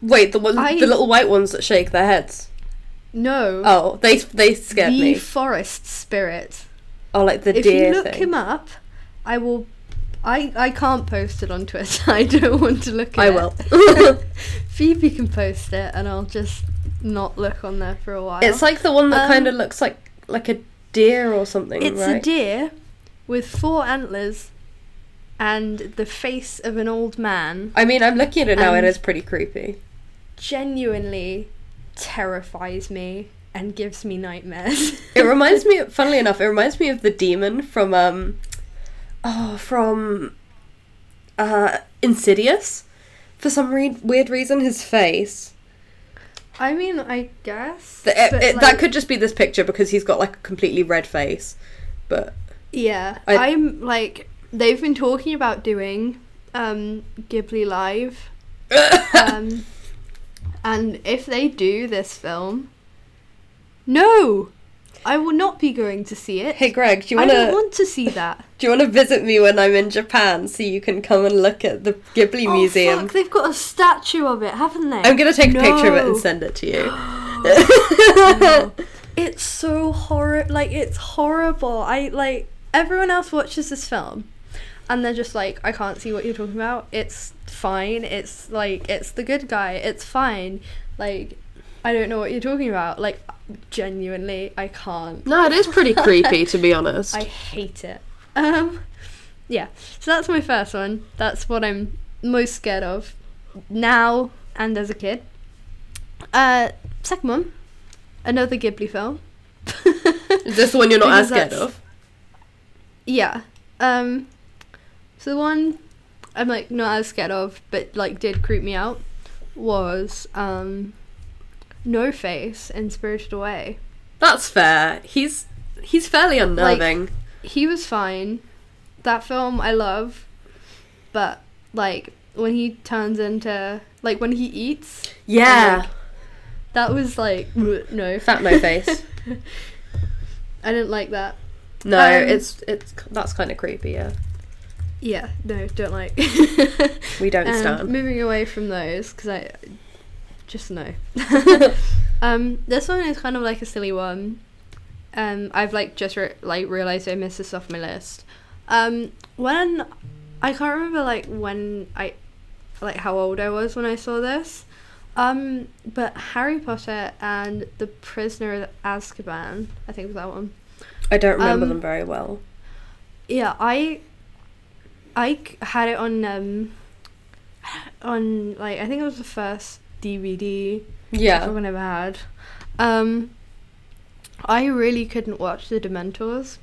[SPEAKER 1] Wait, the one,
[SPEAKER 2] I-
[SPEAKER 1] the little white ones that shake their heads.
[SPEAKER 2] No.
[SPEAKER 1] Oh, they they scared
[SPEAKER 2] the
[SPEAKER 1] me.
[SPEAKER 2] The forest spirit.
[SPEAKER 1] Oh, like the
[SPEAKER 2] if
[SPEAKER 1] deer If
[SPEAKER 2] you look
[SPEAKER 1] thing.
[SPEAKER 2] him up, I will. I I can't post it on Twitter. [LAUGHS] I don't want to look at
[SPEAKER 1] I will. [LAUGHS] [LAUGHS]
[SPEAKER 2] Phoebe can post it, and I'll just not look on there for a while.
[SPEAKER 1] it's like the one that
[SPEAKER 2] Um,
[SPEAKER 1] kind of looks like like a deer or something,
[SPEAKER 2] it's
[SPEAKER 1] right?
[SPEAKER 2] a deer with four antlers and the face of an old man.
[SPEAKER 1] I mean, I'm looking at it now.
[SPEAKER 2] And-
[SPEAKER 1] it's pretty creepy.
[SPEAKER 2] Genuinely terrifies me and gives me nightmares. [LAUGHS]
[SPEAKER 1] It reminds me, [LAUGHS] funnily enough, it reminds me of the demon from um, oh, from uh, Insidious. For some re- weird reason, his face.
[SPEAKER 2] I mean, I guess.
[SPEAKER 1] Th- it- it-
[SPEAKER 2] like-
[SPEAKER 1] that could just be this picture because he's got like a completely red face. But
[SPEAKER 2] Yeah,
[SPEAKER 1] I,
[SPEAKER 2] am like they've been talking about doing um Ghibli Live, um, [LAUGHS] and if they do this film, no, I will not be going to see it.
[SPEAKER 1] hey, Greg, do you
[SPEAKER 2] I
[SPEAKER 1] want
[SPEAKER 2] don't
[SPEAKER 1] to
[SPEAKER 2] want to see that. [LAUGHS]
[SPEAKER 1] do you want to visit me when I'm in Japan so you can come and look at the Ghibli
[SPEAKER 2] Oh,
[SPEAKER 1] museum?
[SPEAKER 2] fuck, they've got a statue of it, haven't they?
[SPEAKER 1] I'm gonna take a picture of it and send it to you.
[SPEAKER 2] No. [GASPS] [LAUGHS] It's so horror like it's horrible. I like everyone else watches this film and they're just like, I can't see what you're talking about. It's fine. It's like it's the good guy. It's fine. Like I don't know what you're talking about. Like genuinely, I can't.
[SPEAKER 1] no, it is pretty [LAUGHS] creepy to be honest.
[SPEAKER 2] I hate it. Um yeah. So that's my first one. That's what I'm most scared of now and as a kid. Uh second one, another Ghibli film. [LAUGHS]
[SPEAKER 1] Is this the one you're not as scared of?
[SPEAKER 2] Yeah. Um so the one I'm like not as scared of, but like did creep me out was um No Face in Spirited Away.
[SPEAKER 1] That's fair. He's he's fairly unnerving.
[SPEAKER 2] He was fine. That film I love, but like when he turns into like when he eats,
[SPEAKER 1] yeah,
[SPEAKER 2] like, that was like [LAUGHS] no.
[SPEAKER 1] fat no face. [LAUGHS]
[SPEAKER 2] I didn't like that.
[SPEAKER 1] No,
[SPEAKER 2] Um,
[SPEAKER 1] it's it's that's kind of creepy. Yeah,
[SPEAKER 2] Yeah, no, don't like.
[SPEAKER 1] we don't [LAUGHS]
[SPEAKER 2] Um,
[SPEAKER 1] stand.
[SPEAKER 2] moving away from those because I just no. [LAUGHS] um, this one is kind of like a silly one. Um, I've like just re- like realized I missed this off my list. Um, when I can't remember like when I like how old I was when I saw this. Um, but Harry Potter and the Prisoner of Azkaban, I think was that one.
[SPEAKER 1] I don't remember
[SPEAKER 2] um,
[SPEAKER 1] them very well.
[SPEAKER 2] Yeah, I I had it on um on like I think it was the first DVD
[SPEAKER 1] Yeah,
[SPEAKER 2] I've ever had. Um I really couldn't watch the Dementors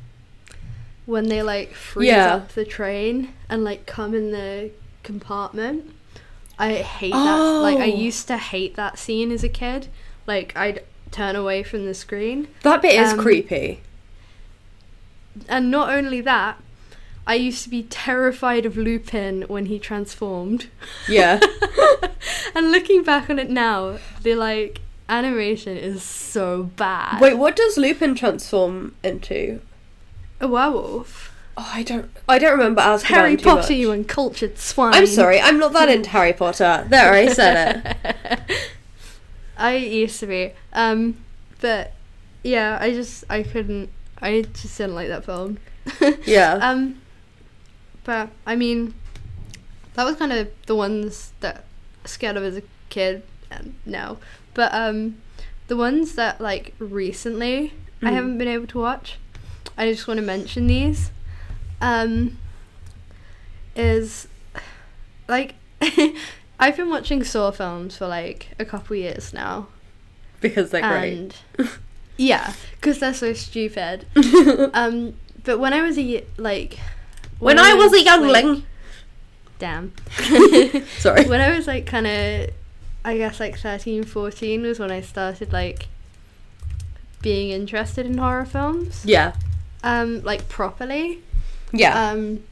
[SPEAKER 2] when they like freeze
[SPEAKER 1] Yeah.
[SPEAKER 2] up the train and like come in the compartment. I hate that. Like I
[SPEAKER 1] Oh.
[SPEAKER 2] used to hate that scene as a kid. Like I'd turn away from the screen.
[SPEAKER 1] that bit is
[SPEAKER 2] um,
[SPEAKER 1] creepy.
[SPEAKER 2] And not only that, I used to be terrified of Lupin when he transformed.
[SPEAKER 1] Yeah, [LAUGHS]
[SPEAKER 2] and looking back on it now, the like animation is so bad.
[SPEAKER 1] wait, what does Lupin transform into?
[SPEAKER 2] a werewolf.
[SPEAKER 1] Oh, I don't, I don't remember Azkaban
[SPEAKER 2] Harry Potter,
[SPEAKER 1] much.
[SPEAKER 2] you uncultured swine.
[SPEAKER 1] I'm sorry, I'm not that into Harry Potter. There, I said it. [LAUGHS]
[SPEAKER 2] I used to be. Um, but yeah, I just I couldn't. I just didn't like that film. [LAUGHS]
[SPEAKER 1] Yeah.
[SPEAKER 2] Um, but I mean, that was kind of the ones that scared of as a kid. And now, but um, the ones that like recently I
[SPEAKER 1] Mhm.
[SPEAKER 2] haven't been able to watch. I just want to mention these. Um, is like [LAUGHS] I've been watching Saw films for like a couple years now,
[SPEAKER 1] because they're great. [LAUGHS]
[SPEAKER 2] yeah, because they're so stupid. [LAUGHS] Um, but when I was a like
[SPEAKER 1] when I was a
[SPEAKER 2] like-
[SPEAKER 1] youngling.
[SPEAKER 2] damn. [LAUGHS]
[SPEAKER 1] Sorry.
[SPEAKER 2] when I was like kind of, I guess like 13, 14 was when I started like being interested in horror films.
[SPEAKER 1] Yeah.
[SPEAKER 2] Um, like properly.
[SPEAKER 1] Yeah.
[SPEAKER 2] Um,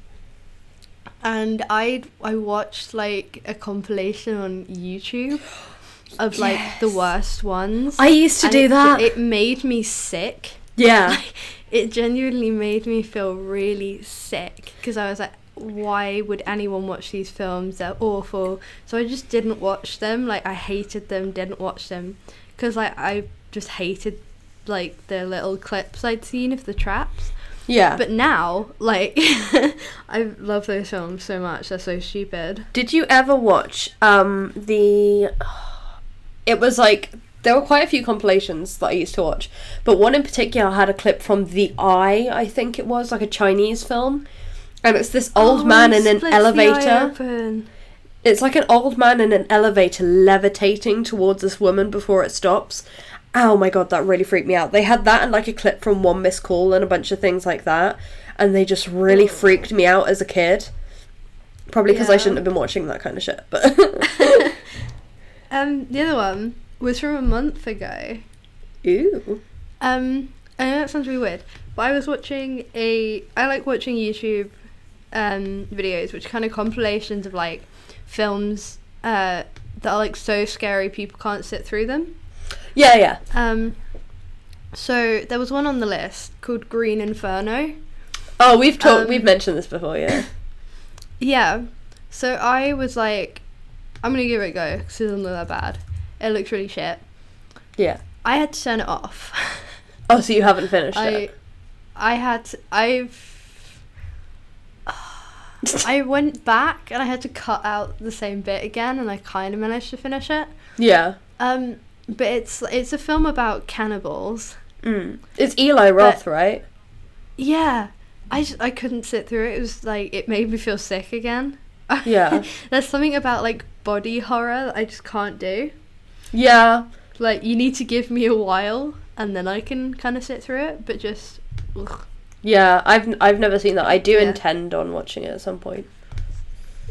[SPEAKER 2] and I I watched like a compilation on YouTube [GASPS] of like the worst ones.
[SPEAKER 1] I used to do
[SPEAKER 2] it,
[SPEAKER 1] that.
[SPEAKER 2] It made me sick.
[SPEAKER 1] yeah. [LAUGHS]
[SPEAKER 2] It genuinely made me feel really sick because I was like, why would anyone watch these films? They're awful. So I just didn't watch them. Like I hated them. Didn't watch them because like I just hated like the little clips I'd seen of the traps.
[SPEAKER 1] Yeah.
[SPEAKER 2] But now, like, [LAUGHS] I love those films so much. They're so stupid.
[SPEAKER 1] Did you ever watch um the it was like there were quite a few compilations that I used to watch, but one in particular had a clip from The Eye, I think it was, like a Chinese film. And it's this old
[SPEAKER 2] Oh,
[SPEAKER 1] man in an
[SPEAKER 2] splits the eye
[SPEAKER 1] elevator. It's like an old man in an elevator levitating towards this woman before it stops. Oh my god, that really freaked me out. They had that and like a clip from One Missed Call and a bunch of things like that, and they just really freaked me out as a kid. Probably because I shouldn't have been watching that kind of shit, but [LAUGHS] [LAUGHS]
[SPEAKER 2] Um, the other one was from a month ago.
[SPEAKER 1] ooh,
[SPEAKER 2] Um, I know that sounds really weird, but I was watching a. I like watching YouTube um, videos, which are kind of compilations of like films uh, that are like so scary people can't sit through them.
[SPEAKER 1] yeah, yeah.
[SPEAKER 2] Um, so there was one on the list called Green Inferno.
[SPEAKER 1] Oh, we've talked,
[SPEAKER 2] Um,
[SPEAKER 1] we've mentioned this before, yeah. [COUGHS]
[SPEAKER 2] Yeah. So I was like, I'm gonna give it a go because it doesn't look that bad. It looks really shit.
[SPEAKER 1] Yeah.
[SPEAKER 2] I had to turn it off. [LAUGHS]
[SPEAKER 1] Oh, so you haven't finished
[SPEAKER 2] I,
[SPEAKER 1] it?
[SPEAKER 2] I had to, I've. I [LAUGHS] went back and I had to cut out the same bit again, and I kind of managed to finish it.
[SPEAKER 1] Yeah.
[SPEAKER 2] Um, but it's it's a film about cannibals.
[SPEAKER 1] Mm. It's Eli Roth, right?
[SPEAKER 2] Yeah, I just, I couldn't sit through it. It was like it made me feel sick again.
[SPEAKER 1] Yeah. [LAUGHS]
[SPEAKER 2] There's something about like body horror that I just can't do.
[SPEAKER 1] Yeah.
[SPEAKER 2] Like you need to give me a while and then I can kind of sit through it, but just ugh.
[SPEAKER 1] Yeah, I've I've never seen that. I do
[SPEAKER 2] Yeah.
[SPEAKER 1] intend on watching it at some point.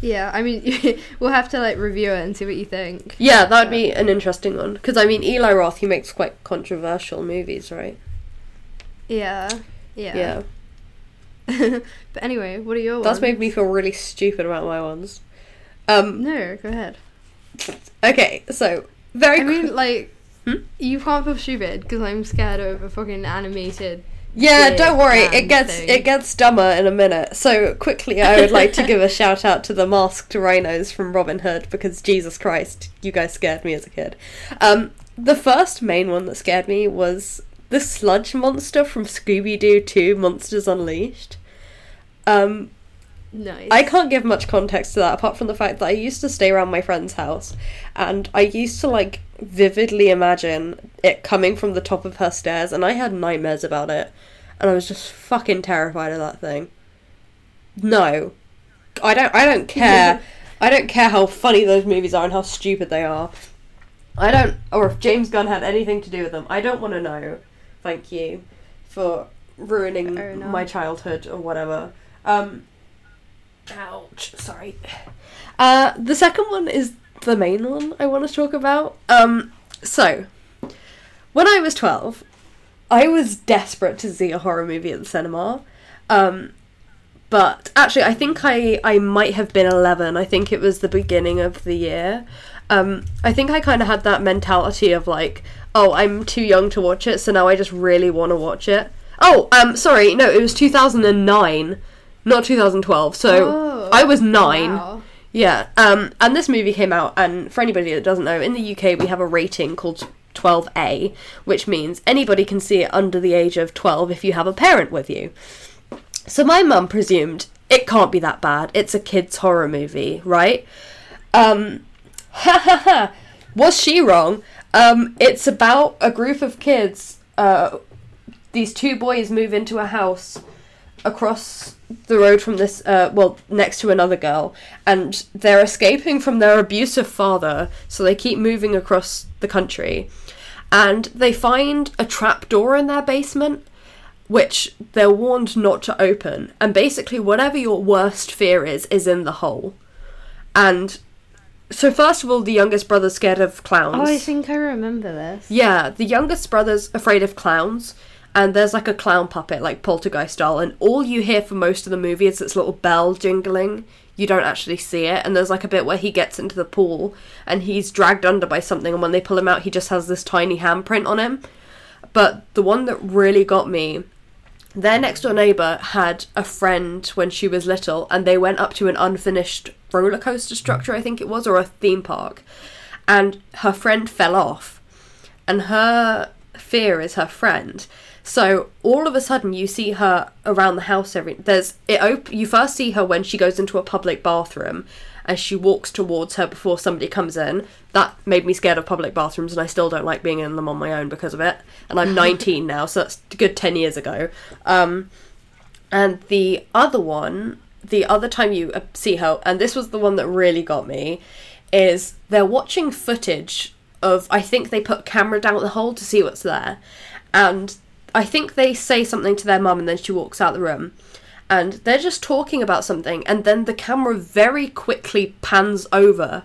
[SPEAKER 2] yeah. I mean, [LAUGHS] we'll have to like review it and see what you think.
[SPEAKER 1] Yeah, that would be an interesting one because I mean Eli Roth, he makes quite controversial movies, right?
[SPEAKER 2] Yeah, yeah.
[SPEAKER 1] Yeah, [LAUGHS]
[SPEAKER 2] but anyway, what are your
[SPEAKER 1] that's
[SPEAKER 2] ones?
[SPEAKER 1] made me feel really stupid about my ones. Um,
[SPEAKER 2] No, go ahead. [LAUGHS]
[SPEAKER 1] okay, so very.
[SPEAKER 2] I mean, like,
[SPEAKER 1] Hmm?
[SPEAKER 2] you can't feel stupid because I'm scared of a fucking animated.
[SPEAKER 1] yeah, don't worry, it gets
[SPEAKER 2] thing.
[SPEAKER 1] it gets dumber in a minute. So quickly, I would like to give a shout out to the masked rhinos from Robin Hood because Jesus Christ, you guys scared me as a kid. Um, the first main one that scared me was the sludge monster from Scooby Doo Two: Monsters Unleashed. Um,
[SPEAKER 2] Nice.
[SPEAKER 1] I can't give much context to that apart from the fact that I used to stay around my friend's house and I used to like vividly imagine it coming from the top of her stairs and I had nightmares about it and I was just fucking terrified of that thing. No. I don't I don't care. [LAUGHS] I don't care how funny those movies are and how stupid they are. I don't or if James Gunn had anything to do with them. I don't want to know. Thank you for ruining my childhood or whatever. Um Ouch, sorry. Uh, the second one is the main one I want to talk about. Um, so, when I was 12, I was desperate to see a horror movie at the cinema. Um, but actually, I think I, I might have been 11. I think it was the beginning of the year. Um, I think I kind of had that mentality of like, oh, I'm too young to watch it, so now I just really want to watch it. Oh, um, sorry, no, it was 2009, not 2012. So
[SPEAKER 2] Oh,
[SPEAKER 1] I was nine.
[SPEAKER 2] wow.
[SPEAKER 1] Yeah, um, and this movie came out, and for anybody that doesn't know, in the UK we have a rating called 12A, which means anybody can see it under the age of 12 if you have a parent with you. So my mum presumed it can't be that bad. It's a kids' horror movie, right? Um, ha ha ha. Was she wrong? Um, it's about a group of kids. Uh, these two boys move into a house across the road from this uh well next to another girl and they're escaping from their abusive father so they keep moving across the country. And they find a trap door in their basement which they're warned not to open. And basically whatever your worst fear is is in the hole. And so first of all the youngest brother's scared of clowns.
[SPEAKER 2] Oh, I think I remember this.
[SPEAKER 1] yeah, the youngest brother's afraid of clowns, and there's like a clown puppet, like poltergeist style, and all you hear for most of the movie is this little bell jingling. You don't actually see it, and there's like a bit where he gets into the pool and he's dragged under by something, and when they pull him out, he just has this tiny handprint on him. But the one that really got me their next door neighbour had a friend when she was little, and they went up to an unfinished roller coaster structure, I think it was, or a theme park, and her friend fell off, and her fear is her friend. So all of a sudden, you see her around the house. Every there's it. Op- you first see her when she goes into a public bathroom, as she walks towards her before somebody comes in. That made me scared of public bathrooms, and I still don't like being in them on my own because of it. And I'm [LAUGHS] 19 now, so that's a good 10 years ago. Um, and the other one, the other time you uh, see her, and this was the one that really got me, is they're watching footage of. I think they put camera down the hole to see what's there, and I think they say something to their mum, and then she walks out the room. And they're just talking about something and then the camera very quickly pans over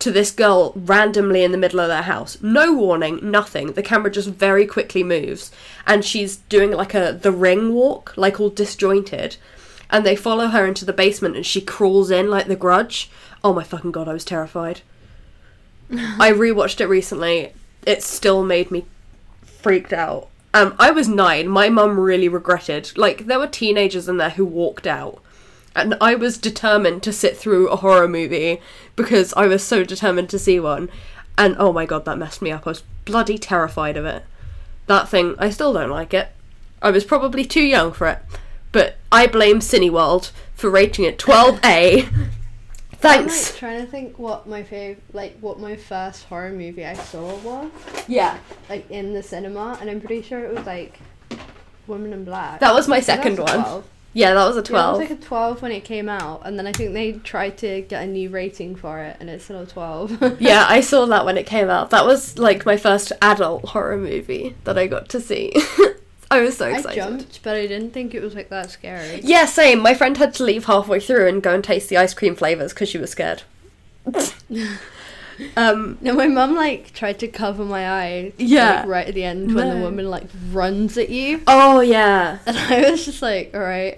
[SPEAKER 1] to this girl randomly in the middle of their house. No warning nothing. The camera just very quickly moves and she's doing like a the ring walk like all disjointed. And they follow her into the basement and she crawls in like the grudge. Oh my fucking god i was terrified. [LAUGHS] I rewatched it recently. It still made me freaked out um, I was nine. My mum really regretted. Like, there were teenagers in there who walked out. And I was determined to sit through a horror movie because I was so determined to see one. And oh my god, that messed me up. I was bloody terrified of it. That thing, I still don't like it. I was probably too young for it. But I blame Cineworld for rating it 12A. [LAUGHS] Thanks.
[SPEAKER 2] I'm like, trying to think what my favorite, like what my first horror movie I saw was,
[SPEAKER 1] Yeah.
[SPEAKER 2] like in the cinema, and I'm pretty sure it was like Woman in Black.
[SPEAKER 1] That was my second
[SPEAKER 2] was
[SPEAKER 1] one.
[SPEAKER 2] 12.
[SPEAKER 1] Yeah, that was a
[SPEAKER 2] Yeah, it
[SPEAKER 1] 12.
[SPEAKER 2] was like a 12 when it came out, and then I think they tried to get a new rating for it, and it's still a 12. [LAUGHS]
[SPEAKER 1] yeah, I saw that when it came out. That was like my first adult horror movie that I got to see. [LAUGHS] I was so
[SPEAKER 2] I
[SPEAKER 1] excited.
[SPEAKER 2] jumped, but I didn't think it was like that scary.
[SPEAKER 1] Yeah, same. My friend had to leave halfway through and go and taste the ice cream flavors because she was scared. [LAUGHS] um,
[SPEAKER 2] No, my mum like tried to cover my eye.
[SPEAKER 1] Yeah.
[SPEAKER 2] like, right at the end when the woman like runs at you,
[SPEAKER 1] oh yeah, [LAUGHS]
[SPEAKER 2] and I was just like, all right.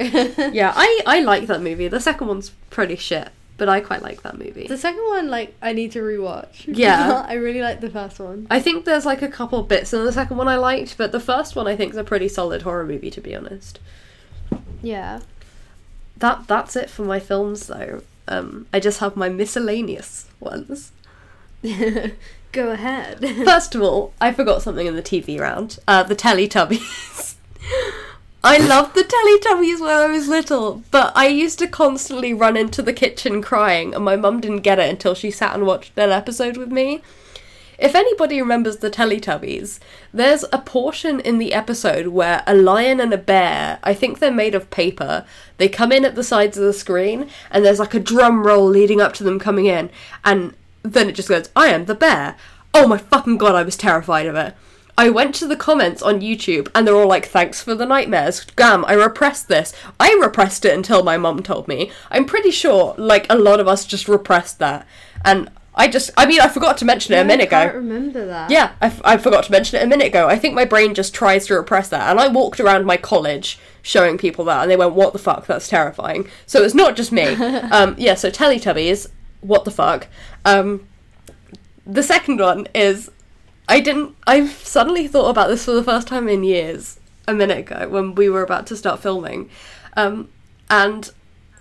[SPEAKER 1] yeah. [LAUGHS] I I like that movie. The second one's pretty shit, but I quite like that movie.
[SPEAKER 2] The second one, like, I need to rewatch. [LAUGHS]
[SPEAKER 1] Yeah.
[SPEAKER 2] I really like the first one.
[SPEAKER 1] I think there's like a couple bits in the second one I liked, but the first one I think is a pretty solid horror movie to be honest.
[SPEAKER 2] Yeah.
[SPEAKER 1] That that's it for my films though. Um, I just have my miscellaneous ones. [LAUGHS]
[SPEAKER 2] Go ahead.
[SPEAKER 1] First of all, I forgot something in the TV round. Uh, the Teletubbies. [LAUGHS] I loved the Teletubbies when I was little, but I used to constantly run into the kitchen crying, and my mum didn't get it until she sat and watched that episode with me. If anybody remembers the Teletubbies, there's a portion in the episode where a lion and a bear, I think they're made of paper, they come in at the sides of the screen, and there's like a drum roll leading up to them coming in, and then it just goes, I am the bear. Oh my fucking god, I was terrified of it. I went to the comments on YouTube and they're all like, thanks for the nightmares. Gam, I repressed this. I repressed it until my mum told me. I'm pretty sure, like, a lot of us just repressed that. And I just, I mean, I forgot to mention it a minute ago.
[SPEAKER 2] I remember that.
[SPEAKER 1] Yeah, I, f- I forgot to mention it a minute ago. I think my brain just tries to repress that. And I walked around my college showing people that, and they went, what the fuck, that's terrifying. So it's not just me. [LAUGHS] um, yeah, so Teletubbies, what the fuck. Um, the second one is I didn't. I've suddenly thought about this for the first time in years. A minute ago, when we were about to start filming, um, and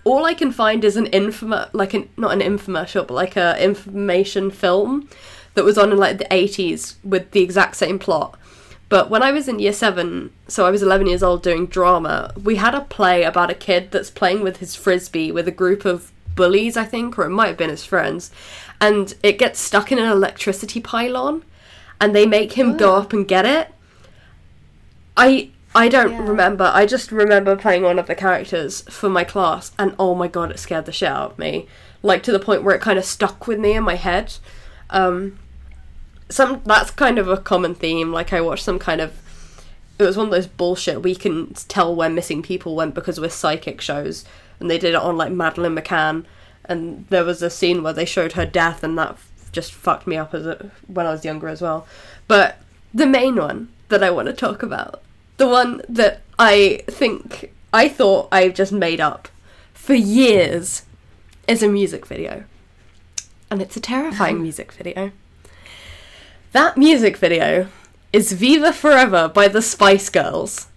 [SPEAKER 1] all I can find is an infoma like an not an infomercial, but like a information film that was on in like the eighties with the exact same plot. But when I was in year seven, so I was 11 years old doing drama, we had a play about a kid that's playing with his frisbee with a group of bullies, I think, or it might have been his friends. And it gets stuck in an electricity pylon, and they make him go
[SPEAKER 2] Oh.
[SPEAKER 1] up and get it. I I don't
[SPEAKER 2] Yeah.
[SPEAKER 1] remember. I just remember playing one of the characters for my class, and oh my god, it scared the shit out of me. Like to the point where it kind of stuck with me in my head. Um, some that's kind of a common theme. Like I watched some kind of it was one of those bullshit we can tell where missing people went because we're psychic shows, and they did it on like Madeleine McCann, and there was a scene where they showed her death, and that just fucked me up as a, when I was younger as well. But the main one that I want to talk about the one that I think I thought I've just made up for years is a music video. And it's a terrifying uh-huh. music video. That music video is Viva Forever by the Spice Girls.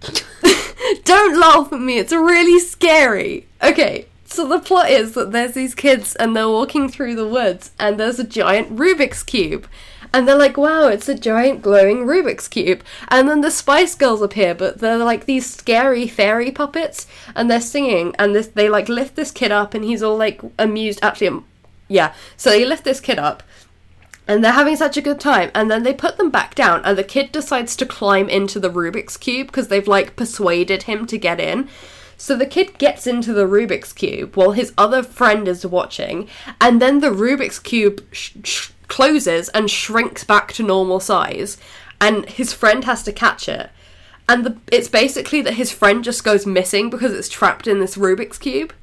[SPEAKER 1] [LAUGHS] Don't laugh at me, it's really scary. Okay, so the plot is that there's these kids and they're walking through the woods and there's a giant Rubik's Cube. And they're like, wow, it's a giant glowing Rubik's Cube. And then the Spice Girls appear, but they're like these scary fairy puppets and they're singing and this they like lift this kid up and he's all like amused. Actually, um, yeah. So they lift this kid up and they're having such a good time and then they put them back down and the kid decides to climb into the rubik's cube because they've like persuaded him to get in so the kid gets into the rubik's cube while his other friend is watching and then the rubik's cube sh- sh- closes and shrinks back to normal size and his friend has to catch it. And the, it's basically that his friend just goes missing because it's trapped in this rubik's cube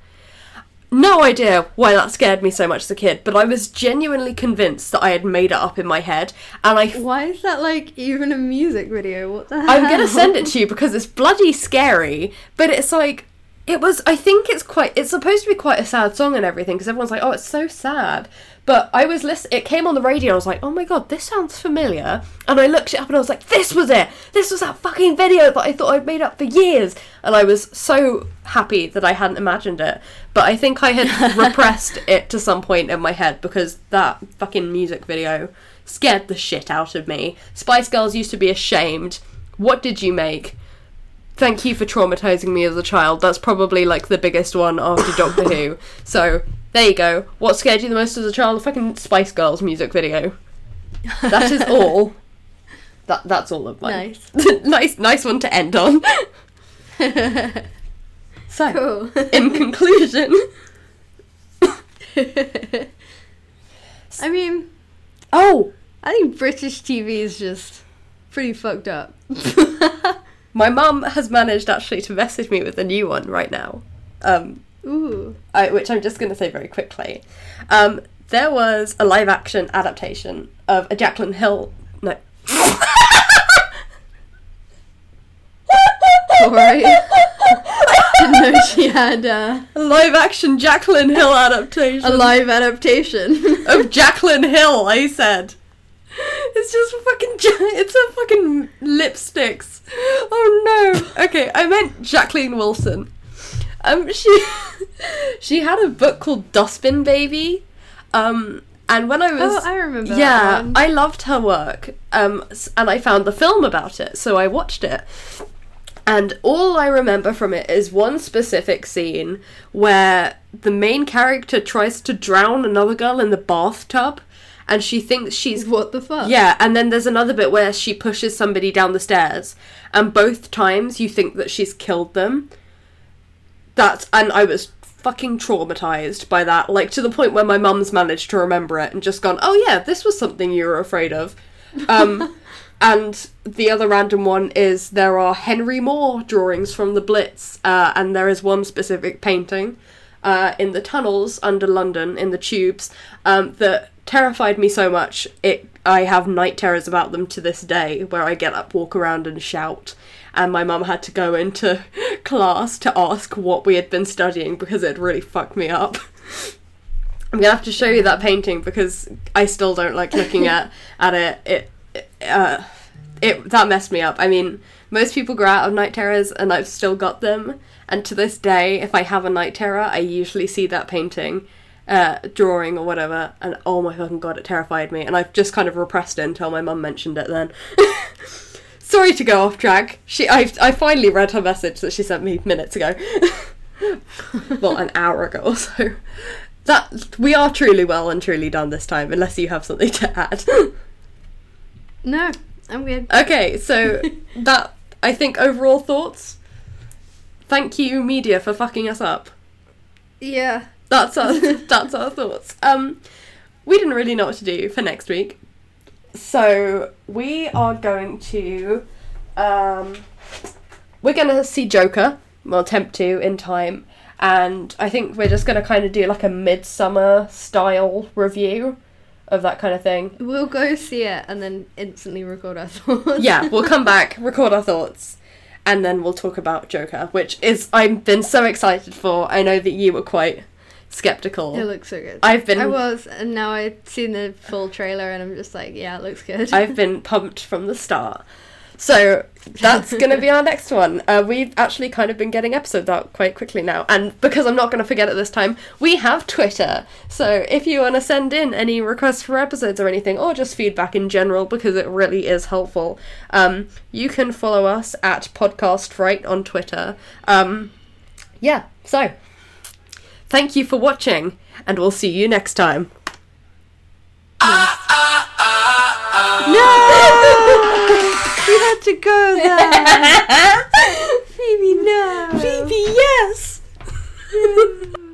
[SPEAKER 1] no idea why that scared me so much as a kid, but I was genuinely convinced that I had made it up in my head, and I.
[SPEAKER 2] Why is that like even a music video? What the hell?
[SPEAKER 1] I'm gonna send it to you because it's bloody scary, but it's like. It was. I think it's quite. It's supposed to be quite a sad song and everything because everyone's like, "Oh, it's so sad." But I was listening, It came on the radio. and I was like, "Oh my god, this sounds familiar." And I looked it up and I was like, "This was it. This was that fucking video that I thought I'd made up for years." And I was so happy that I hadn't imagined it. But I think I had [LAUGHS] repressed it to some point in my head because that fucking music video scared the shit out of me. Spice Girls used to be ashamed. What did you make? Thank you for traumatizing me as a child. That's probably like the biggest one after Doctor [LAUGHS] Who. So there you go. What scared you the most as a child? The fucking Spice Girls music video. That is all. [LAUGHS] That that's all of mine.
[SPEAKER 2] Nice. [LAUGHS]
[SPEAKER 1] nice, nice one to end on. [LAUGHS] so, in conclusion,
[SPEAKER 2] I mean,
[SPEAKER 1] oh,
[SPEAKER 2] I think British TV is just pretty fucked up.
[SPEAKER 1] my mum has managed actually to message me with a new one right now. Um,
[SPEAKER 2] Ooh.
[SPEAKER 1] I, which I'm just going to say very quickly. Um, there was a live action adaptation of a Jacqueline Hill. No. [LAUGHS]
[SPEAKER 2] Alright. [LAUGHS] Didn't know she had uh,
[SPEAKER 1] a live action Jacqueline Hill adaptation.
[SPEAKER 2] a live adaptation. [LAUGHS]
[SPEAKER 1] of Jacqueline Hill, I said. It's just fucking. Ja- It's a fucking lipsticks. Oh no. Okay, I meant Jacqueline Wilson. Um, she she had a book called Dustbin Baby. Um, and when I was
[SPEAKER 2] oh, I remember. that
[SPEAKER 1] yeah. I loved her work. Um, and I found the film about it, so I watched it. And all I remember from it is one specific scene where the main character tries to drown another girl in the bathtub, and she thinks she's
[SPEAKER 2] What the fuck?
[SPEAKER 1] yeah, and then there's another bit where she pushes somebody down the stairs, and both times you think that she's killed them. That's and I was fucking traumatized by that, like to the point where my mum's managed to remember it and just gone, "Oh yeah, this was something you were afraid of." Um, [LAUGHS] and the other random one is there are Henry Moore drawings from the Blitz, uh, and there is one specific painting uh, in the tunnels under London in the tubes um, that terrified me so much. It I have night terrors about them to this day, where I get up, walk around, and shout. And my mum had to go into [LAUGHS] class to ask what we had been studying because it really fucked me up. [LAUGHS] I'm gonna have to show you that painting because I still don't like looking [LAUGHS] at at it. It, it, uh, it that messed me up. I mean, most people grow out of night terrors, and I've still got them. And to this day, if I have a night terror, I usually see that painting, uh, drawing or whatever, and oh my fucking god, it terrified me. And I've just kind of repressed it until my mum mentioned it. Then, sorry to go off track. She, I, I finally read her message that she sent me minutes ago. [LAUGHS] well, an hour ago or so. That we are truly well and truly done this time, unless you have something to add. [LAUGHS]
[SPEAKER 2] No, I'm good.
[SPEAKER 1] okay, so [LAUGHS] that I think overall thoughts. Thank you, media, for fucking us up.
[SPEAKER 2] Yeah.
[SPEAKER 1] That's our that's our thoughts. Um, we didn't really know what to do for next week, so we are going to um, we're gonna see Joker. We'll attempt to in time, and I think we're just gonna kind of do like a Midsommar style review of that kind of thing.
[SPEAKER 2] We'll go see it and then instantly record our thoughts.
[SPEAKER 1] yeah, we'll come [LAUGHS] back, record our thoughts, and then we'll talk about Joker, which is I've been so excited for. I know that you were quite skeptical.
[SPEAKER 2] It looks so good.
[SPEAKER 1] I've been
[SPEAKER 2] I was, and now I've seen the full trailer, and I'm just like, yeah, it looks good.
[SPEAKER 1] I've been [LAUGHS] pumped from the start. So that's going to be our next one. Uh, we've actually kind of been getting episodes out quite quickly now. And because I'm not going to forget it this time, we have Twitter. So if you want to send in any requests for episodes or anything, or just feedback in general, because it really is helpful, um, you can follow us at Podcast Fright on Twitter. Um, yeah, so thank you for watching, and we'll see you next time.
[SPEAKER 2] no! [LAUGHS] you had to go there! [LAUGHS] Phoebe, no!
[SPEAKER 1] Phoebe, yes! [LAUGHS]